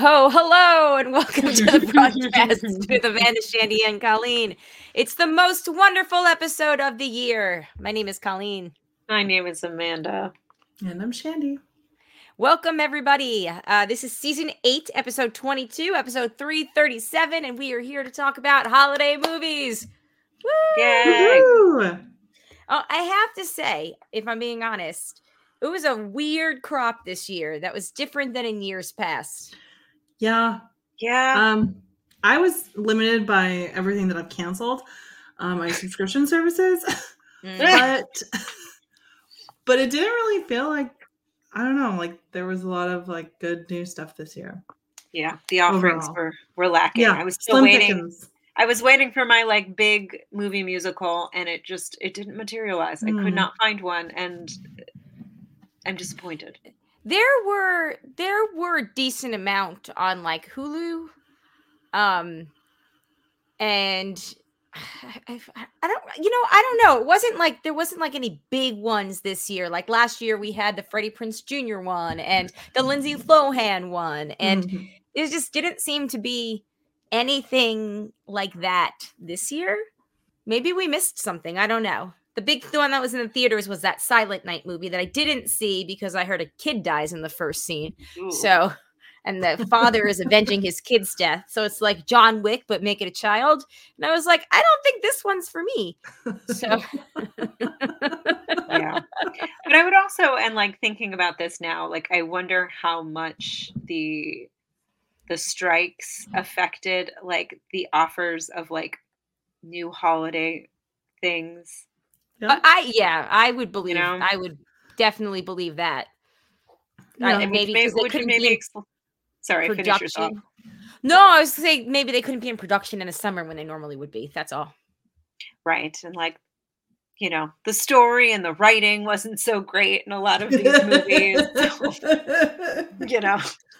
Ho, ho, ho, hello, and welcome to the broadcast with Amanda Shandy and Colleen. It's the most wonderful episode of the year. My name is Colleen. My name is Amanda. And I'm Shandy. Welcome, everybody. Uh, this is season eight, episode 22, episode 337, and we are here to talk about holiday movies. Woo! Yay! Woo! Oh, I have to say, if I'm being honest, it was a weird crop this year that was different than in years past. Yeah. Yeah. Um, I was limited by everything that I've canceled, um, my subscription services, Mm. but but it didn't really feel like I don't know, like there was a lot of like good new stuff this year. yeah. The offerings overall. were were lacking. Yeah, I was still waiting. pickings. I was waiting for my like big movie musical and it just it didn't materialize. I could Mm. not find one and I'm disappointed. There were there were a decent amount on like Hulu, um, and I, I, I don't you know I don't know. It wasn't like there wasn't like any big ones this year. Like last year we had the Freddie Prinze Jr. one and the Lindsay Lohan one, and Mhm. it just didn't seem to be anything like that this year. Maybe we missed something. I don't know. The big the one that was in the theaters was that Silent Night movie that I didn't see because I heard a kid dies in the first scene. Ooh. So, and the father is avenging his kid's death. So it's like John Wick, but make it a child. And I was like, I don't think this one's for me. So, yeah. But I would also and like thinking about this now, like I wonder how much the the strikes affected like the offers of like new holiday things. Yeah. I, I yeah, I would believe. know? I would definitely believe that. Yeah. I- Would you maybe may- they would you couldn't be maybe in expl- sorry, finish your thought. production. No, I was saying maybe they couldn't be in production in the summer when they normally would be. That's all. right and like you know the story and the writing wasn't so great in a lot of these movies so, you know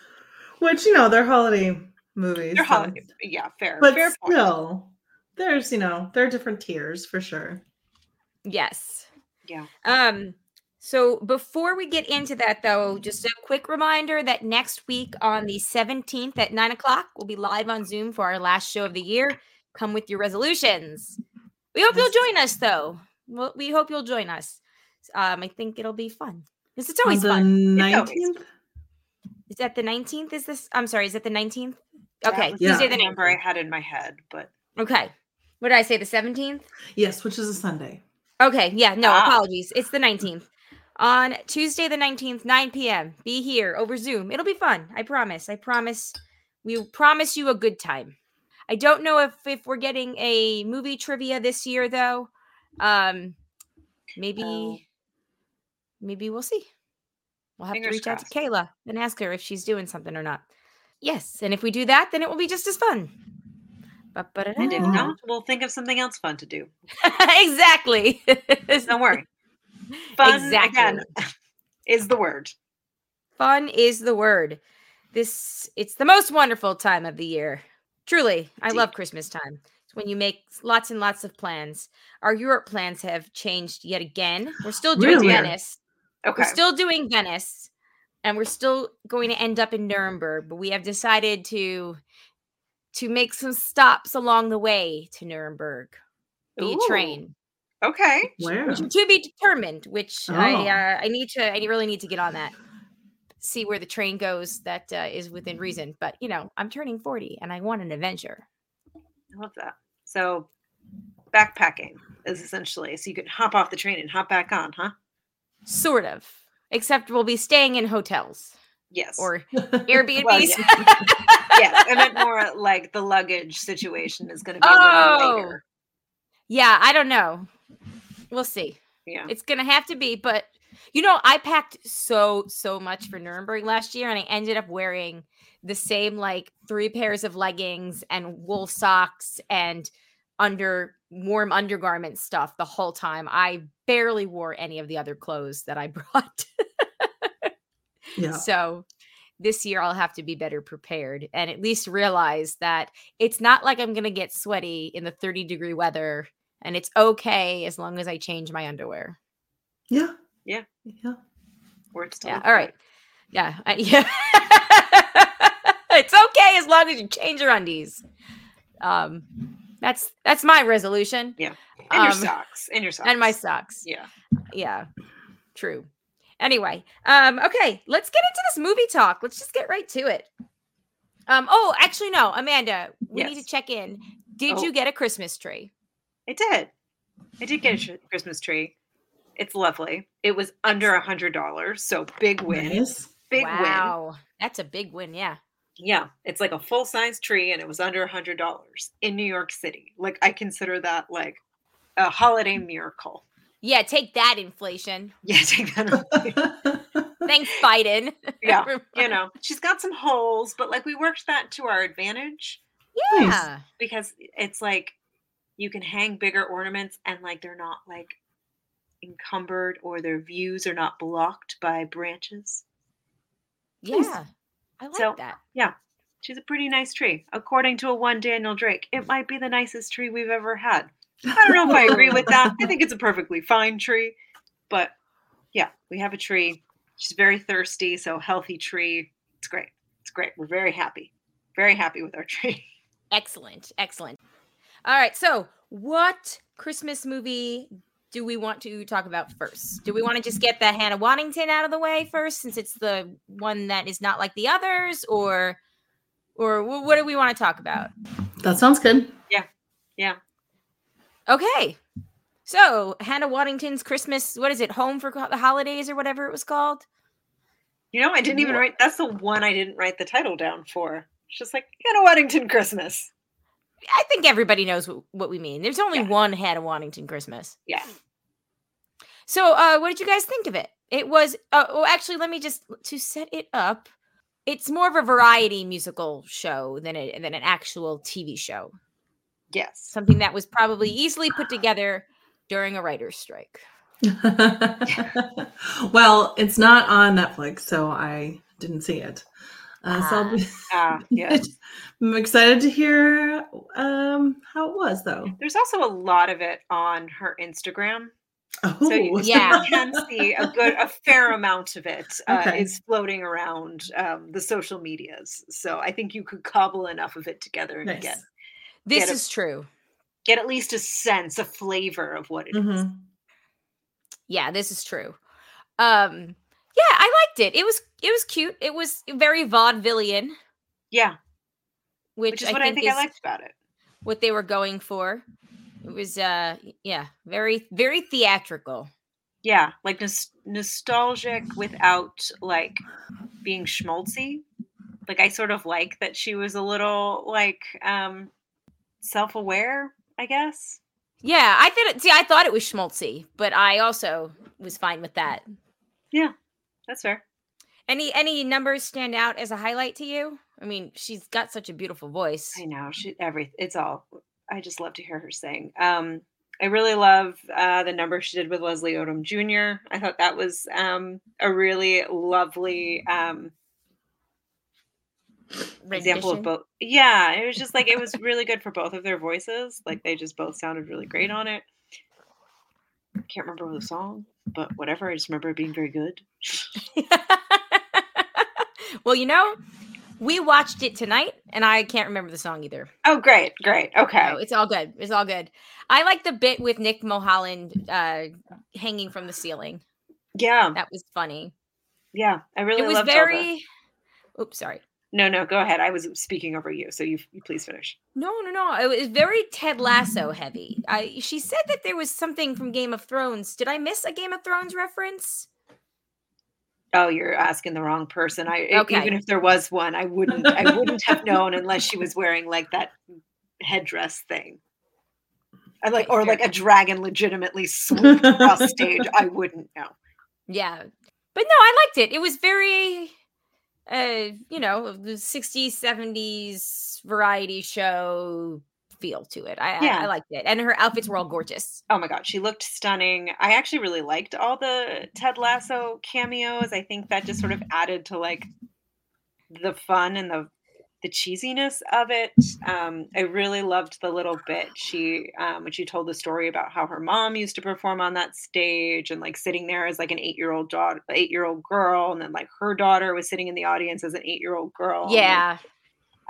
Which you know they're holiday movies, they're so- holiday yeah fair but fair point. still, there's you know there are different tiers for sure. Yes. Yeah. Um so before we get into that though, just a quick reminder that next week on the 17th at nine o'clock, we'll be live on Zoom for our last show of the year. Come with your resolutions. We hope you'll join us though. Well, we hope you'll join us. Um, I think it'll be fun. Because it's always the fun. It's always nineteenth. Is that the 19th? Is this I'm sorry, is it the 19th? Okay, Yeah. Tuesday the the number i had in my head but Okay. What did I say? The 17th? Yes, which is a Sunday. Okay, yeah, no, Ah. apologies. It's the 19th. On Tuesday, the 19th, 9 p.m. Be here over Zoom. It'll be fun. I promise. I promise. We promise you a good time. I don't know if if we're getting a movie trivia this year though. Um maybe Oh. maybe we'll see. We'll have Fingers to reach out to Kayla and ask her if she's doing something or not. Yes, and if we do that, then it will be just as fun. Ba-ba-da-da. and if not we'll think of something else fun to do exactly. don't worry fun Exactly. again is the word Fun is the word. This it's the most wonderful time of the year. Truly, I love Christmas time. It's when you make lots and lots of plans. Our Europe plans have changed yet again. We're still doing Really? Venice. okay We're still doing Venice, and we're still going to end up in Nuremberg. But we have decided to to make some stops along the way to Nuremberg via Ooh, train. okay. Where? which to be determined which i Oh. uh, i need to i really need to get on that see where the train goes that uh, is within reason. But you know i'm turning 40 and i want an adventure. I love that. So backpacking is essentially so you can hop off the train and hop back on huh? Sort of except we'll be staying in hotels yes. or airbnbs. Well, yes, I meant more like the luggage situation is going to be a little Oh. yeah i don't know. We'll see. Yeah. it's gonna have to be but you know i packed so so much for nuremberg last year and i ended up wearing the same like three pairs of leggings and wool socks and under warm undergarment stuff the whole time. I barely wore any of the other clothes that i brought yeah. so this year I'll have to be better prepared and at least realize that it's not like I'm going to get sweaty in the 30 degree weather and it's okay as long as I change my underwear. Yeah. Yeah. Yeah. Words to Yeah. live All by. right. Yeah. I- yeah. it's okay as long as you change your undies. Um, that's that's my resolution. Yeah. And your Um, socks. And your socks. And my socks. Yeah. Yeah. True. Anyway, um, okay, let's get into this movie talk. Let's just get right to it. Um, oh, actually, no, Amanda, we need to check in. Did Oh. you get a Christmas tree? I did. I did get a Christmas tree. It's lovely. It was under a hundred dollars, so big win. Nice. Big win. wow, that's a big win. Yeah. Yeah, it's like a full size tree, and it was under a hundred dollars in New York City. Like I consider that like a holiday miracle. Yeah, take that inflation. Yeah, take that. away. Thanks, Biden. yeah, you know, she's got some holes, but like we worked that to our advantage Yeah. because it's like you can hang bigger ornaments and like they're not like encumbered or their views are not blocked by branches. Nice. Yeah. I like So- that. Yeah, she's a pretty nice tree. According to a one Daniel Drake, it might be the nicest tree we've ever had. I don't know if I agree with that. I think it's a perfectly fine tree. But yeah, we have a tree. She's very thirsty, so healthy tree. It's great. It's great. We're very happy. Very happy with our tree. Excellent. Excellent. All right. So, what Christmas movie do we want to talk about first? Do we want to just get the Hannah Waddingham out of the way first, since it's the one that is not like the others, or, or what do we want to talk about? That sounds good. Yeah. Yeah. Okay. So, Hannah Waddingham's Christmas, what is it? Home for the Holidays or whatever it was called? You know, I didn't even write that's the one I didn't write the title down for. It's just like Hannah Waddingham Christmas. I think everybody knows what, what we mean. There's only Yeah. one Hannah Waddingham Christmas. Yeah. So, uh, what did you guys think of it? It was, uh, well, actually, let me just to set it up. It's more of a variety musical show than a, than an actual TV show. Yes. Something that was probably easily put together during a writer's strike. well, it's not on Netflix, so I didn't see it. Uh, so I'll be, Ah, yes. I'm excited to hear um, how it was, though. There's also a lot of it on her Instagram. Oh, So you, Yeah. you can see a good, a fair amount of it uh, Okay. is floating around um, the social medias. So I think you could cobble enough of it together and nice. get This a- is true. get at least a sense, a flavor of what it is. Mhm. Yeah, this is true. Um, yeah, I liked it. It was it was cute. It was very vaudevillian, Yeah, which, which is I what think, I think I liked about it. what they were going for. It was uh yeah, very very theatrical. Yeah, like nos- nostalgic without like being schmaltzy. Like I sort of like that she was a little like um self-aware, I guess. Yeah, I thought it, see I thought it was schmaltzy, but I also was fine with that. Yeah, that's fair. Any any numbers stand out as a highlight to you? I mean, she's got such a beautiful voice. I know she every it's all. I just love to hear her sing. Um, I really love uh, the number she did with Leslie Odom Jr. I thought that was um, a really lovely um, example of both. Yeah, it was just like it was really good for both of their voices. Like they just both sounded really great on it. Can't remember the song, but whatever. I just remember it being very good. well, you know, we watched it tonight, and I can't remember the song either. Oh, great, great. Okay. No, it's all good. It's all good. I like the bit with Nick Mulholland uh, hanging from the ceiling. Yeah, That was funny. yeah. I really it was loved all the- very. Oops, sorry. No, no. Go ahead. I was speaking over you, so you, you please finish. No, no, no. It was very Ted Lasso heavy. I she said that there was something from Game of Thrones. Did I miss a Game of Thrones reference? Oh, you're asking the wrong person. I Okay. even if there was one, I wouldn't I wouldn't have known unless she was wearing like that headdress thing. I like Okay, or like a dragon legitimately swooped across stage. I wouldn't know. Yeah. But no, I liked it. It was very uh, you know, the 60s, 70s variety show feel to it. I, I I liked it. And her outfits were all gorgeous. Oh my god, she looked stunning. I actually really liked all the Ted Lasso cameos. I think that just sort of added to like the fun and the the cheesiness of it. Um, I really loved the little bit she um, when she told the story about how her mom used to perform on that stage and like sitting there as like an eight year old daughter, eight year old girl, and then like her daughter was sitting in the audience as an eight year old girl. Yeah.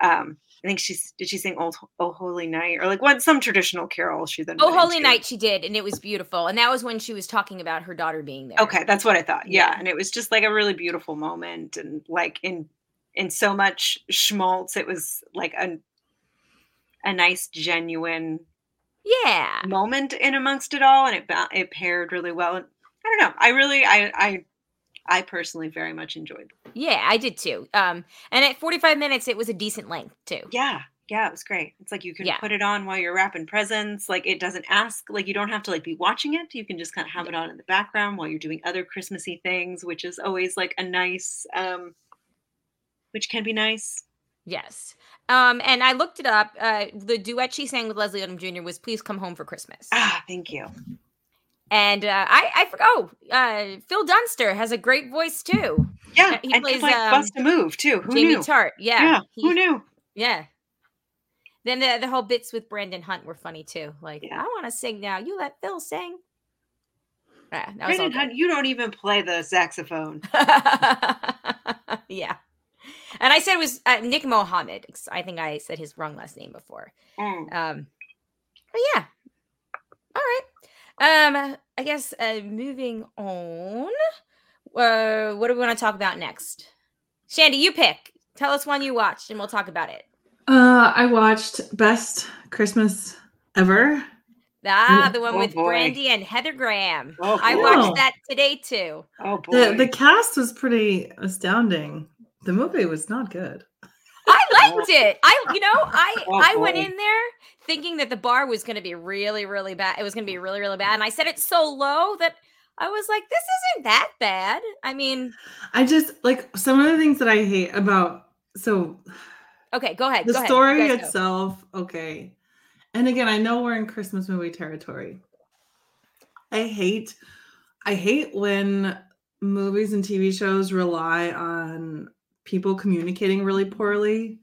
Um, I think she's did she sing "Old Oh Holy Night" or like what some traditional carol she then Oh, Holy into. Night, she did, and it was beautiful. And that was when she was talking about her daughter being there. Okay, that's what I thought. Yeah. Yeah. and it was just like a really beautiful moment, and like in in so much schmaltz, it was like a a nice, genuine Yeah. moment in amongst it all, and it it paired really well. And I don't know, I really, I I I personally very much enjoyed. Yeah, I did too. Um, and at 45 minutes, it was a decent length too. Yeah. Yeah, it was great. It's like you can Yeah. put it on while you're wrapping presents. Like it doesn't ask, like you don't have to like be watching it. You can just kind of have it on in the background while you're doing other Christmassy things, which is always like a nice, um, which can be nice. Yes. Um, and I looked it up. Uh, the duet she sang with Leslie Odom Jr. was "Please Come Home for Christmas." Ah, thank you. And uh, I, I forgot. Oh, uh, Phil Dunster has a great voice too. Yeah, he and plays, like um, bust a move too. Who Jamie knew? Tartt. Yeah. yeah, he- who knew? Yeah. Then the, the whole bits with Brendan Hunt were funny too. Like, Yeah. I want to sing now. You let Phil sing. Yeah, that Brendan. Hunt, you don't even play the saxophone. yeah. And I said it was uh, Nick Mohammed. I think I said his wrong last name before. Mm. Um, but yeah. All right. Um, I guess uh, moving on. Uh, what do we want to talk about next? Shandy, you pick. Tell us one you watched, and we'll talk about it. Uh, I watched Best Christmas Ever. Ah, Mm. the one Oh, with boy. Brandy and Heather Graham. Oh, I watched that today too. Oh boy. The the cast was pretty astounding. The movie was not good. I liked it. I, you know, I Oh, I went in there thinking that the bar was going to be really, really bad. It was going to be really, really bad, and I set it so low that I was like, "This isn't that bad." I mean, I just like some of the things that I hate about so okay, go ahead. the go story You guys go. itself, okay. And again, I know we're in Christmas movie territory. I hate I hate when movies and TV shows rely on people communicating really poorly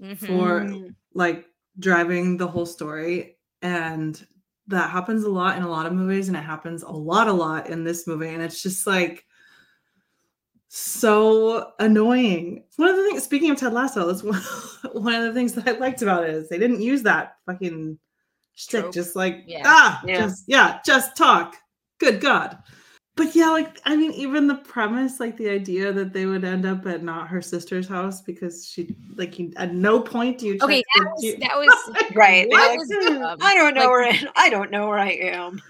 Mhm. for like driving the whole story and that happens a lot in a lot of movies and it happens a lot a lot in this movie and it's just like so annoying It's one of the things speaking of ted lasso that's one, one of the things that i liked about it is they didn't use that fucking shtick just like Yeah. ah Yeah. just yeah just talk good god but yeah like i mean even the premise like the idea that they would end up at not her sister's house because she like you, at no point do you Okay, that was you- that was Right. That was "Hmm, dumb. I don't know Like- where I, I don't know where I am.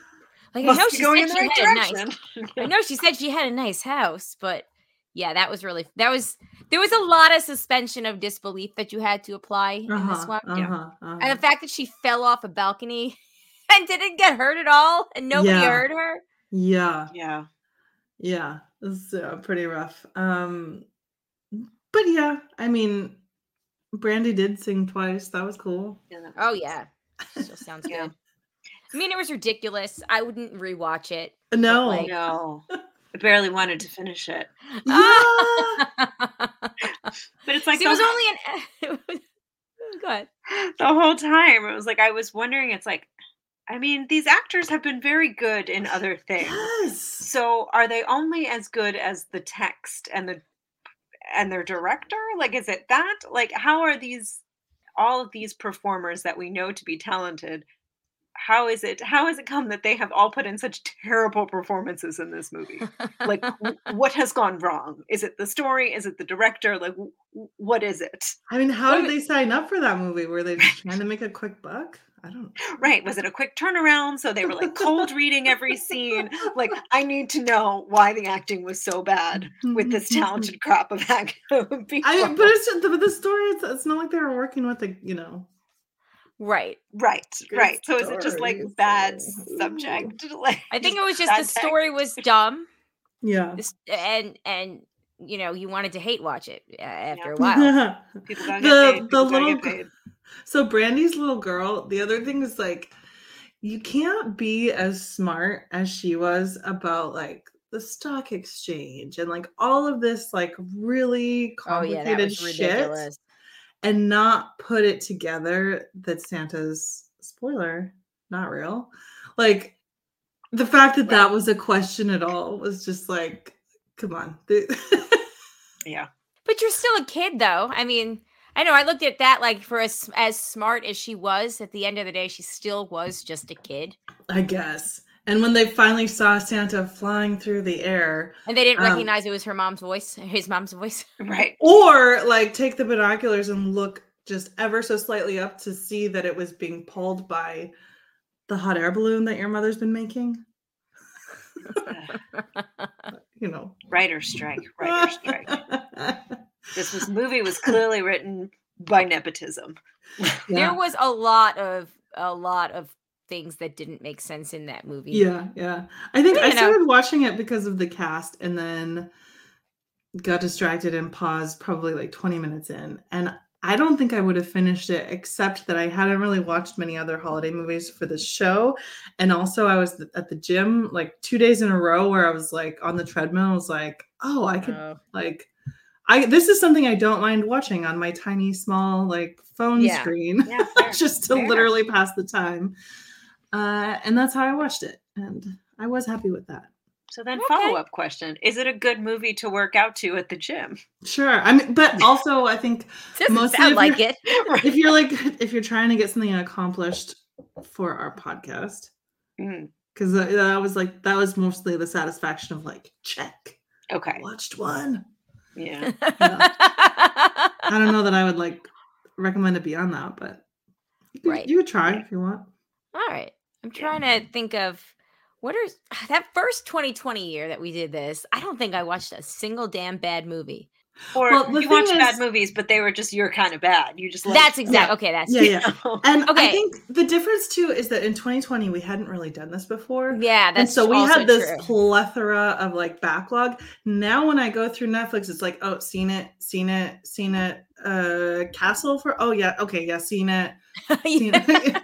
Like I know she going said in the she right had a nice. I know she said she had a nice house, but yeah, that was really that was there was a lot of suspension of disbelief that you had to apply in this uh-huh, one. Yeah. uh-huh, uh-huh. And the fact that she fell off a balcony and didn't get hurt at all and nobody Yeah. heard her. Yeah yeah. yeah it's uh, pretty rough um but yeah i mean brandy did sing twice that was cool Oh yeah. Still sounds Yeah. good. I mean, it was ridiculous. I wouldn't rewatch it. no like- No. I barely wanted to finish it. yeah But it's like See, the, it was only an. Go ahead. the whole time. It was like I was wondering, it's like I mean, these actors have been very good in other things. yes So are they only as good as the text and the and their director? Like is it that? Like how are these all of these performers that we know to be talented? How is it how has it come that they have all put in such terrible performances in this movie? Like what has gone wrong? Is it the story? Is it the director? Like what is it? i mean how Well, did they sign up for that movie were they just trying to make a quick buck i don't Right. Was it a quick turnaround? So they were like cold reading every scene. Like, I need to know why the acting was so bad with this talented crop of actors. I mean, but it's just but the story. It's, it's not like they were working with the you know. right, right. Good right. So is it just like bad so- subject? Like, I think it was just the text? story was dumb. Yeah. And and you know you wanted to hate watch it uh, after a while. People gotta The- get paid. the People gotta little get paid. So Brandy's little girl. The other thing is like, you can't be as smart as she was about like the stock exchange and like all of this like really Oh yeah, complicated shit ridiculous. and not put it together that Santa's spoiler not real. Like the fact that that was a question at all was just like, come on. Yeah. But you're still a kid, though. I mean, I know. I looked at that like for as as smart as she was. At the end of the day, she still was just a kid, I guess. And when they finally saw Santa flying through the air, and they didn't Um, recognize it was her mom's voice, his mom's voice. Right. or like take the binoculars and look just ever so slightly up to see that it was being pulled by the hot air balloon that your mother's been making. You know. Writer strike. Writer strike. This was movie was clearly written by nepotism. There was a lot of a lot of things that didn't make sense in that movie. yeah, yeah. I think But, I you know. started watching it because of the cast and then got distracted and paused probably like 20 minutes in. And I don't think I would have finished it except that I hadn't really watched many other holiday movies for the show. And also I was at the gym like two days in a row where I was like on the treadmill. I was like, oh, I could Oh. like I this is something I don't mind watching on my tiny small like phone Yeah. screen. Yeah, fair, just to fair. literally pass the time. Uh, and that's how I watched it. And I was happy with that. So then, Okay. follow up question: Is it a good movie to work out to at the gym? Sure. I mean, but also I think Doesn't Mostly sound if like you're- it. if you're like if you're trying to get something accomplished for our podcast, Mm, because that was like that was mostly the satisfaction of like check okay. watched one. Yeah. I don't know that I would like recommend it beyond that, but you could, Right. you could try if you want. All right. I'm Yeah. trying to think of what are that first 2020 year that we did this. I don't think I watched a single damn bad movie. Or Well, you watch thing bad movies, but they were just your kind of bad. You just like, That's exact. yeah. Okay, that's Yeah, yeah. know? And I think the difference too is that in 2020 we hadn't really done this before. yeah. That's and so we had this true. plethora of like backlog. Now when I go through Netflix, it's like, oh, seen it, seen it, seen it. Uh, Castle for oh yeah, okay, yeah, seen it. Seen Yeah. it.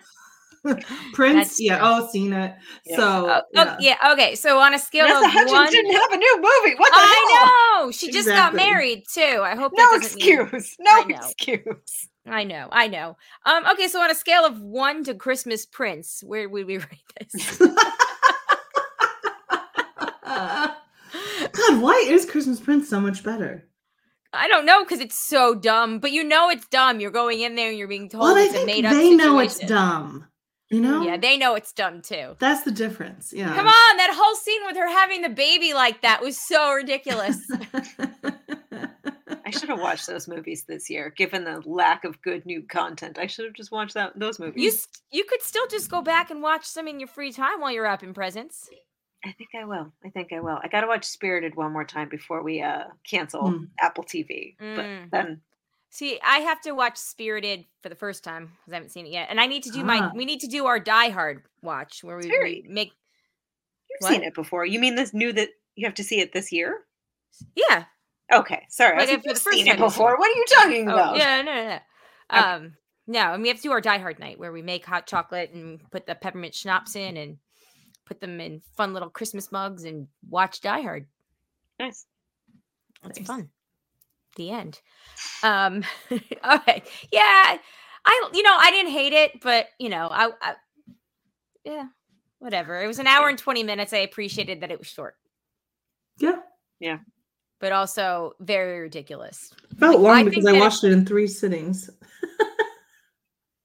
Prince, That's yeah, true. oh, seen it. Yeah. So Oh, oh, yeah. Okay. So on a scale Vanessa of Hudgens one, didn't have a new movie. What the hell? Know she just Exactly. got married too. I hope No doesn't mean- excuse. No I excuse. I know, I know. Um, okay, so on a scale of one to Christmas Prince, where would we rate this? God, why is Christmas Prince so much better? I don't know because it's so dumb, but you know it's dumb. You're going in there and you're being told Well, I it's a think made up they know it's dumb. You know? Yeah, they know it's dumb too. That's the difference. Yeah. Come on, that whole scene with her having the baby like that was so ridiculous. I should have watched those movies this year, given the lack of good new content. I should have just watched that those movies. you s- you could still just go back and watch some in your free time while you're wrapping presents. I think I will. I think I will. I got to watch Spirited one more time before we uh cancel Hmm. Apple TV. Mm. But then See, I have to watch Spirited for the first time because I haven't seen it yet, and I need to do my Ah. we need to do our Die Hard watch where we, we make you've What? seen it before. You mean this new that you have to see it this year? yeah Okay, sorry. Like, I uh, said, for you've the first seen it time before. What are you talking Oh, about? yeah, no, no, no. Okay. Um, no, and we have to do our Die Hard night where we make hot chocolate and put the peppermint schnapps in and put them in fun little Christmas mugs and watch Die Hard. Nice. It's Nice. fun. The end. Um, okay, yeah, I you know I didn't hate it, but you know I, I yeah whatever. It was an hour and twenty minutes. I appreciated that it was short, yeah. Yeah. But also very ridiculous. Felt Like, long I because I that it- watched it in three sittings.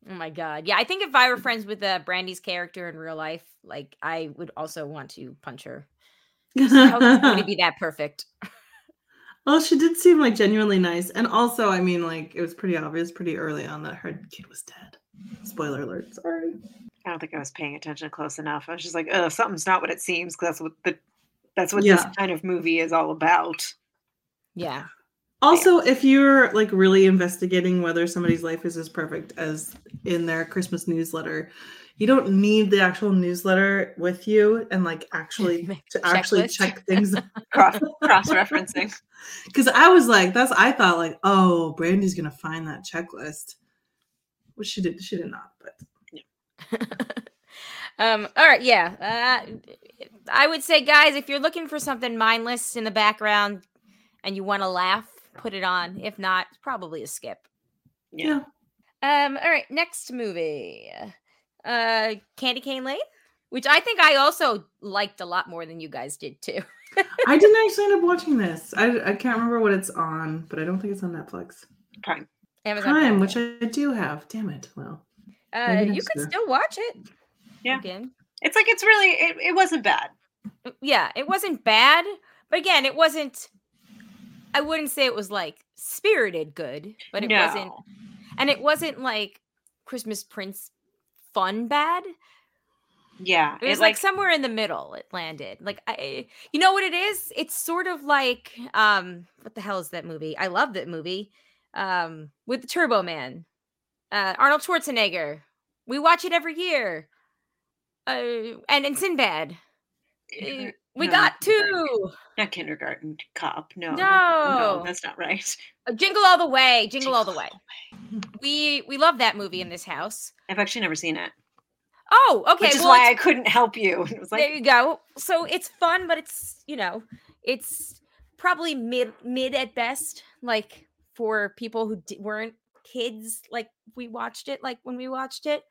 Oh my god. Yeah, I think if I were friends with uh, Brandy's character in real life, like I would also want to punch her. How is it going to be that perfect? well, she did seem like genuinely nice, and also, I mean, like it was pretty obvious pretty early on that her kid was dead. Spoiler alert! Sorry. I don't think I was paying attention close enough. I was just like, "Oh, something's not what it seems." Because that's what the that's what this kind of movie is all about. Yeah. Also, if you're like really investigating whether somebody's life is as perfect as in their Christmas newsletter, you don't need the actual newsletter with you and like actually to actually checklist. check things Cross referencing. because I was like, that's I thought like, oh, Brandy's gonna find that checklist, which she did. She did not, but yeah. um all right, yeah. Uh, I would say guys, if you're looking for something mindless in the background and you want to laugh, put it on. If not, probably a skip. Yeah. Um all right, next movie. Uh Candy Cane Lane, which I think I also liked a lot more than you guys did too. I didn't actually end up watching this. I I can't remember what it's on, but I don't think it's on Netflix. Prime. Amazon Prime, which I do have. Damn it. Well, uh, you next could still watch it. Yeah. Again. It's like it's really it, it wasn't bad. Yeah, it wasn't bad, but again, it wasn't. I wouldn't say it was like spirited good, but it wasn't, and it wasn't like Christmas Prince fun bad. Yeah. It was like, somewhere in the middle. It landed. Like I, you know what it is? It's sort of like um, what the hell is that movie? I love that movie. Um, with the Turbo Man, uh, Arnold Schwarzenegger. We watch it every year. Uh, and in Sinbad, Uh, we No, got two. not kindergarten cop. No, No. that's not right. Uh, Jingle all the way, jingle, all the Jingle way. We we love that movie in this house. I've actually never seen it, Oh, okay. which is well, why I couldn't help you. It was there you go. So it's fun, but it's you know, it's probably mid mid at best. Like for people who d- weren't kids, like we watched it, like when we watched it,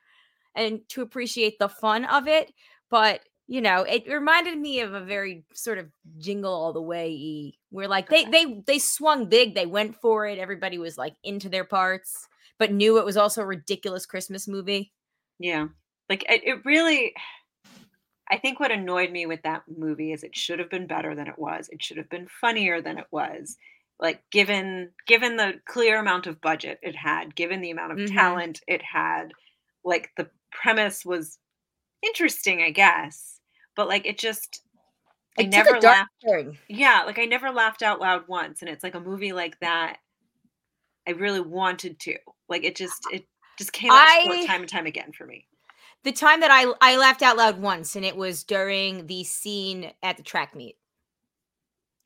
and to appreciate the fun of it. But you know, it reminded me of a very sort of jingle all the way. Where like they they they swung big, they went for it. Everybody was like into their parts, but knew it was also a ridiculous Christmas movie. yeah, like it, it really. I think what annoyed me with that movie is it should have been better than it was. It should have been funnier than it was. Like given given the clear amount of budget it had, given the amount of Mhm. talent it had, like the premise was interesting, I guess. But like it just I It never laughed turn. yeah like i never laughed out loud once and it's like a movie like that i really wanted to like it just it just came up I- time and time again for me the time that I I laughed out loud once, and it was during the scene at the track meet.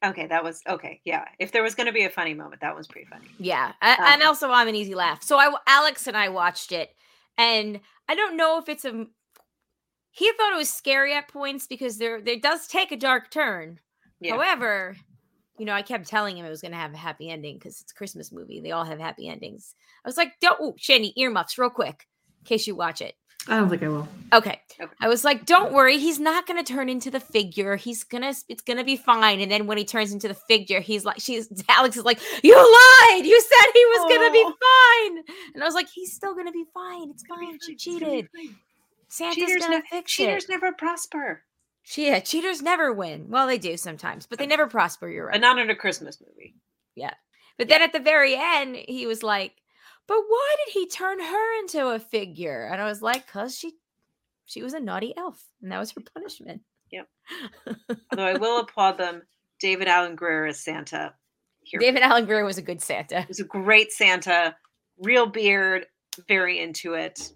okay that was okay yeah if there was going to be a funny moment that was pretty funny Yeah, a- and Um, also I'm an easy laugh. So I Alex and I watched it, and I don't know if it's a. m- He thought it was scary at points because there there does take a dark turn. yeah However, you know, I kept telling him it was going to have a happy ending because it's a Christmas movie. They all have happy endings. I was like, "Don't, oh, Shandy, earmuffs, real quick, in case you watch it." I don't think I will. Okay. Okay. I was like, don't worry, he's not gonna turn into the figure. He's gonna it's gonna be fine. And then when he turns into the figure, he's like, she's Alex is like, You lied! You said he was gonna be oh. fine. And I was like, he's still gonna be fine. It's It's gonna be fine. She fine, it's gonna be cheated. Santa's cheaters, gonna ne- fix cheaters it. never prosper yeah, cheaters never win. Well, they do sometimes, but they never prosper. You're right. but not in a christmas movie Yeah. But then at the very end, he was like, "But why did he turn her into a figure?" And I was like, "Cause she, she was a naughty elf, and that was her punishment." Yep. Although i will applaud them david alan grier as santa here David Alan Grier was a good Santa. He was a great santa real beard very into it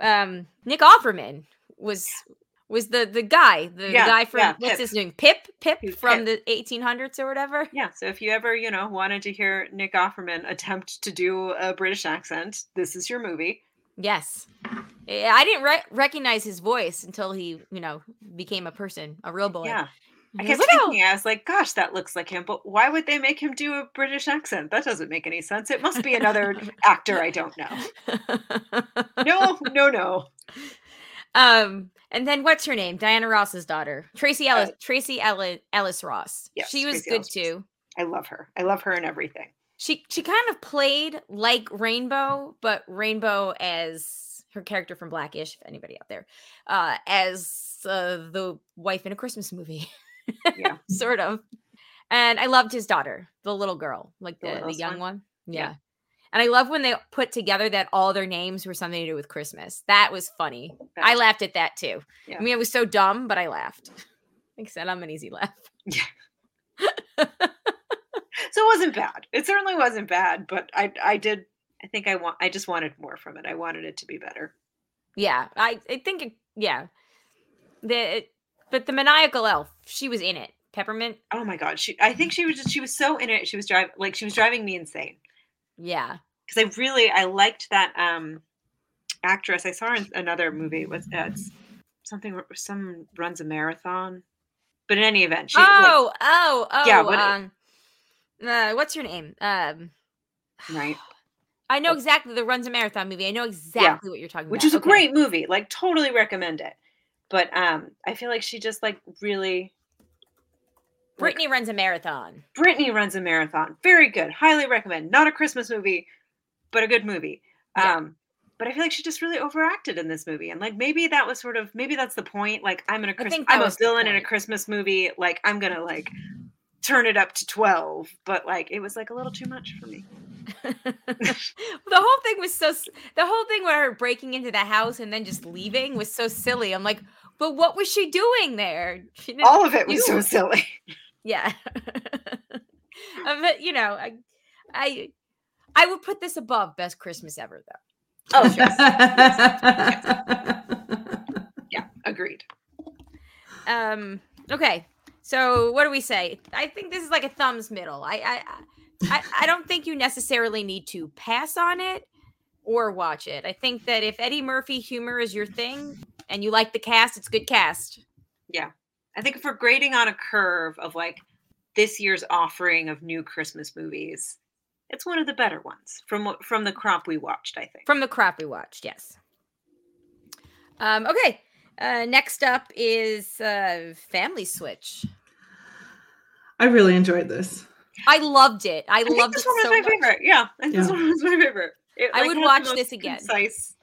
Um, Nick Offerman was was the the guy, the, the guy from yeah, what's Pip. his name? Pip, Pip Pip. from the 1800s or whatever. Yeah, so if you ever, you know, wanted to hear Nick Offerman attempt to do a British accent, this is your movie. Yes, I didn't re- recognize his voice until he, you know, became a person, a real boy. Yeah. I kept thinking, I was like, gosh, that looks like him, but why would they make him do a British accent? That doesn't make any sense. It must be another actor I don't know. No, no, no. um, and then what's her name? Diana Ross's daughter, Tracee Uh, Ellis. Tracee Ellis, Ellis Ross. yes, she was Tracee good Ellis too. I love her. I love her and everything. She she kind of played like Rainbow, but Rainbow as her character from Blackish. If anybody out there, uh, as uh, the wife in a Christmas movie, Yeah. sort of. And I loved his daughter, the little girl, like The the, the young one? one. Yeah. Yeah. And I love when they put together that all their names were something to do with Christmas. That was funny. I laughed at that too. Yeah. I mean, it was so dumb, but I laughed. Like I said, I'm an easy laugh. Yeah. so it wasn't bad. It certainly wasn't bad, but I I did I think I want I just wanted more from it. I wanted it to be better. Yeah, I, I think it, yeah. The it- but the maniacal elf, she was in it. Peppermint, Oh my god, she I think she was just she was so in it. She was driving like she was driving me insane. yeah. because I really I liked that um actress. I saw her in another movie. Was uh, it's something some runs a marathon, but in any event, she like, oh, oh, oh. Yeah, what it- um, uh, what's her name? Um, right, I know exactly the runs a marathon movie. I know exactly what you're talking which about. Which is a Okay. great movie. Like totally recommend it. But um, I feel like she just like really. Brittany runs a marathon. Brittany runs a marathon. Very good. Highly recommend. Not a Christmas movie. but a good movie. Yeah. Um, but I feel like she just really overacted in this movie, and like maybe that was sort of maybe that's the point. Like I'm in a Christ- think that I'm a villain in a. Christmas movie. Like I'm gonna like turn it up to twelve, but like it was like a little too much for me. the whole thing was so the whole thing with her breaking into the house and then just leaving was so silly. I'm like, but what was she doing there? All of it was so silly. Yeah. Uh, but you know, I, I, I would put this above best Christmas ever though. Oh, yes. yeah, agreed. Um. Okay. So what do we say? I think this is like a thumbs middle. I, I, I, I don't think you necessarily need to pass on it or watch it. I think that if Eddie Murphy humor is your thing and you like the cast, it's good cast. I think if we're grading on a curve of like this year's offering of new Christmas movies, it's one of the better ones from from the crop we watched. I think. From the crap we watched, yes. Um, okay. Uh, next up is uh, Family Switch. I really enjoyed this. I loved it. I, I think loved this it one was so my much. favorite. Yeah, I think this Yeah. one was my favorite. It, I like, would had the watch most this again. Concise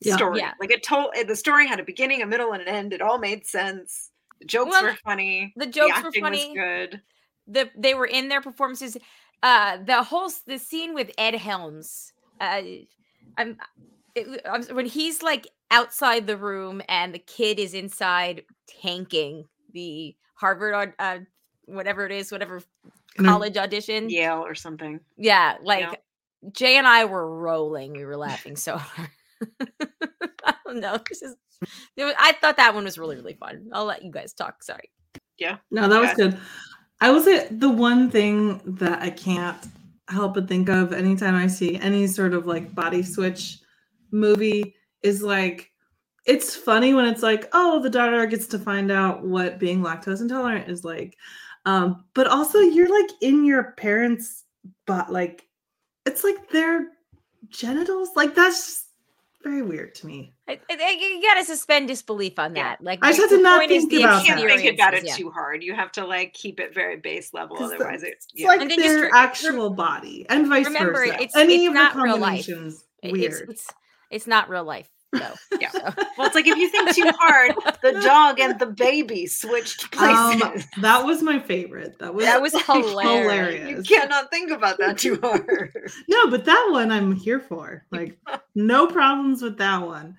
Yeah. story. Yeah. Like it told the story had a beginning, a middle, and an end. It all made sense. The jokes Well, were funny. The jokes were acting funny. Was good. the they were in their performances. Uh, the whole the scene with Ed Helms. Uh, I'm, it, I'm when he's like outside the room and the kid is inside tanking the Harvard uh, whatever it is, whatever college audition. Yale or something. Yeah, like Jay and I were rolling. We were laughing so hard. I don't know. This is. It was, I thought that one was really really fun. I'll let you guys talk. Sorry. Yeah. No, that was good. I was it the one thing that I can't help but think of anytime I see any sort of like body switch movie is like it's funny when it's like, oh, the daughter gets to find out what being lactose intolerant is like. Um, but also you're like in your parents' but like it's like their genitals. Like that's just very weird to me. I, I, I- you gotta suspend disbelief on Yeah. that. Like I just the- had to the not point is think the about You can't think about it experiences, yeah. too hard. You have to like keep it very base level, Otherwise, the- It's yeah. like And then just their re- actual body and vice remember, versa. it's- Any it's of the not real life. combinations weird. It's, it's it's not real life though. Yeah. So- Well, it's like if you think too hard, the dog and the baby switched places. Um, that was my favorite. That was that was hilarious. hilarious. you cannot think about that too hard. No, but that one I'm here for. Like, no problems with that one.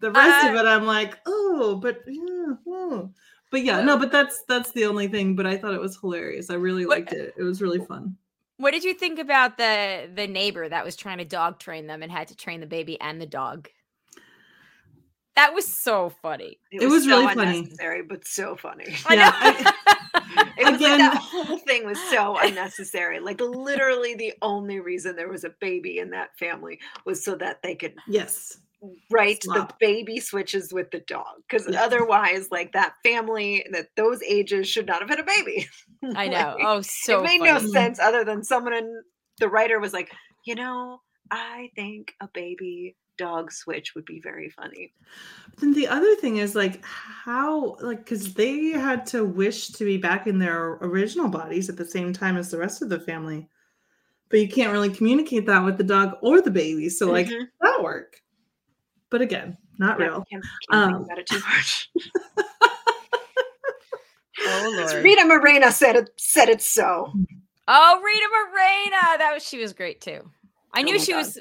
The rest of Uh, it, I'm like, oh, but yeah, oh. but yeah, no, but that's that's the only thing. But I thought it was hilarious. I really What- liked it. It was really fun. What did you think about the the neighbor that was trying to dog train them and had to train the baby and the dog? That was so funny. It was so really funny. unnecessary, but so funny. I Yeah, know. It was Again- like that whole thing was so unnecessary. Like literally, the only reason there was a baby in that family was so that they could Yes. write the baby switches with the dog. Because Yeah. otherwise, like that family that those ages should not have had a baby. I know. Like, Oh, so it made funny. no sense other than someone in the writer was like, you know, I think a baby dog switch would be very funny. Then the other thing is like how like because they had to wish to be back in their original bodies at the same time as the rest of the family, but you can't really communicate that with the dog or the baby. So like Mhm. that work. But again, not Yeah, real. Can't, can't think Um, about it too hard. Oh It's lord. Rita Moreno said it said it so. Oh, Rita Moreno. That was she was great too. I Oh knew my she God. was.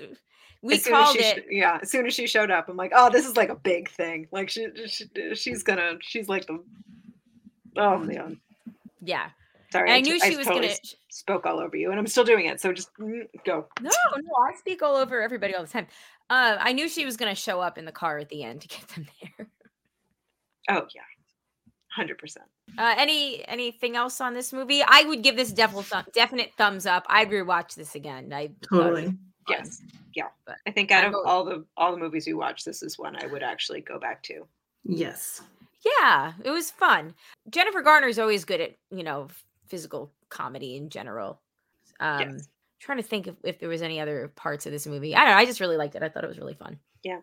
We As soon as called she it. yeah, as soon as she showed up, I'm like, oh, this is like a big thing. Like she, she she's gonna, she's like the. Oh man, Yeah, sorry. I, I t- knew she was totally gonna. s- spoke all over you, and I'm still doing it. So just mm, go. No, no, I speak all over everybody all the time. Uh, I knew she was gonna show up in the car at the end to get them there. Oh yeah, hundred percent. Uh, any anything else on this movie? I would give this definite thumb, definite thumbs up. I'd rewatch this again. I thought it Totally. Fun, Yes, yeah. but I think out I'm of voting. all the all the movies we watched, this is one I would actually go back to. Yes. Yeah, it was fun. Jennifer Garner is always good at you know physical comedy in general. Um, Yes. Trying to think if, if there was any other parts of this movie. I don't know. I just really liked it. I thought it was really fun. Yeah.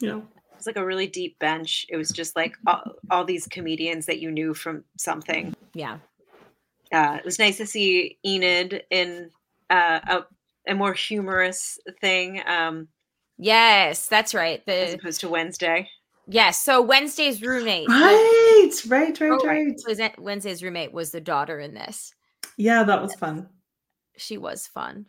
It was like a really deep bench. It was just like all, all these comedians that you knew from something. Yeah. Uh, it was nice to see Enid in uh, a a more humorous thing um Yes, that's right. as opposed to Wednesday. yes. So Wednesday's roommate. the- Right, right, right, oh, right. was it- Wednesday's roommate was the daughter in this. Yeah, that was fun. She was fun.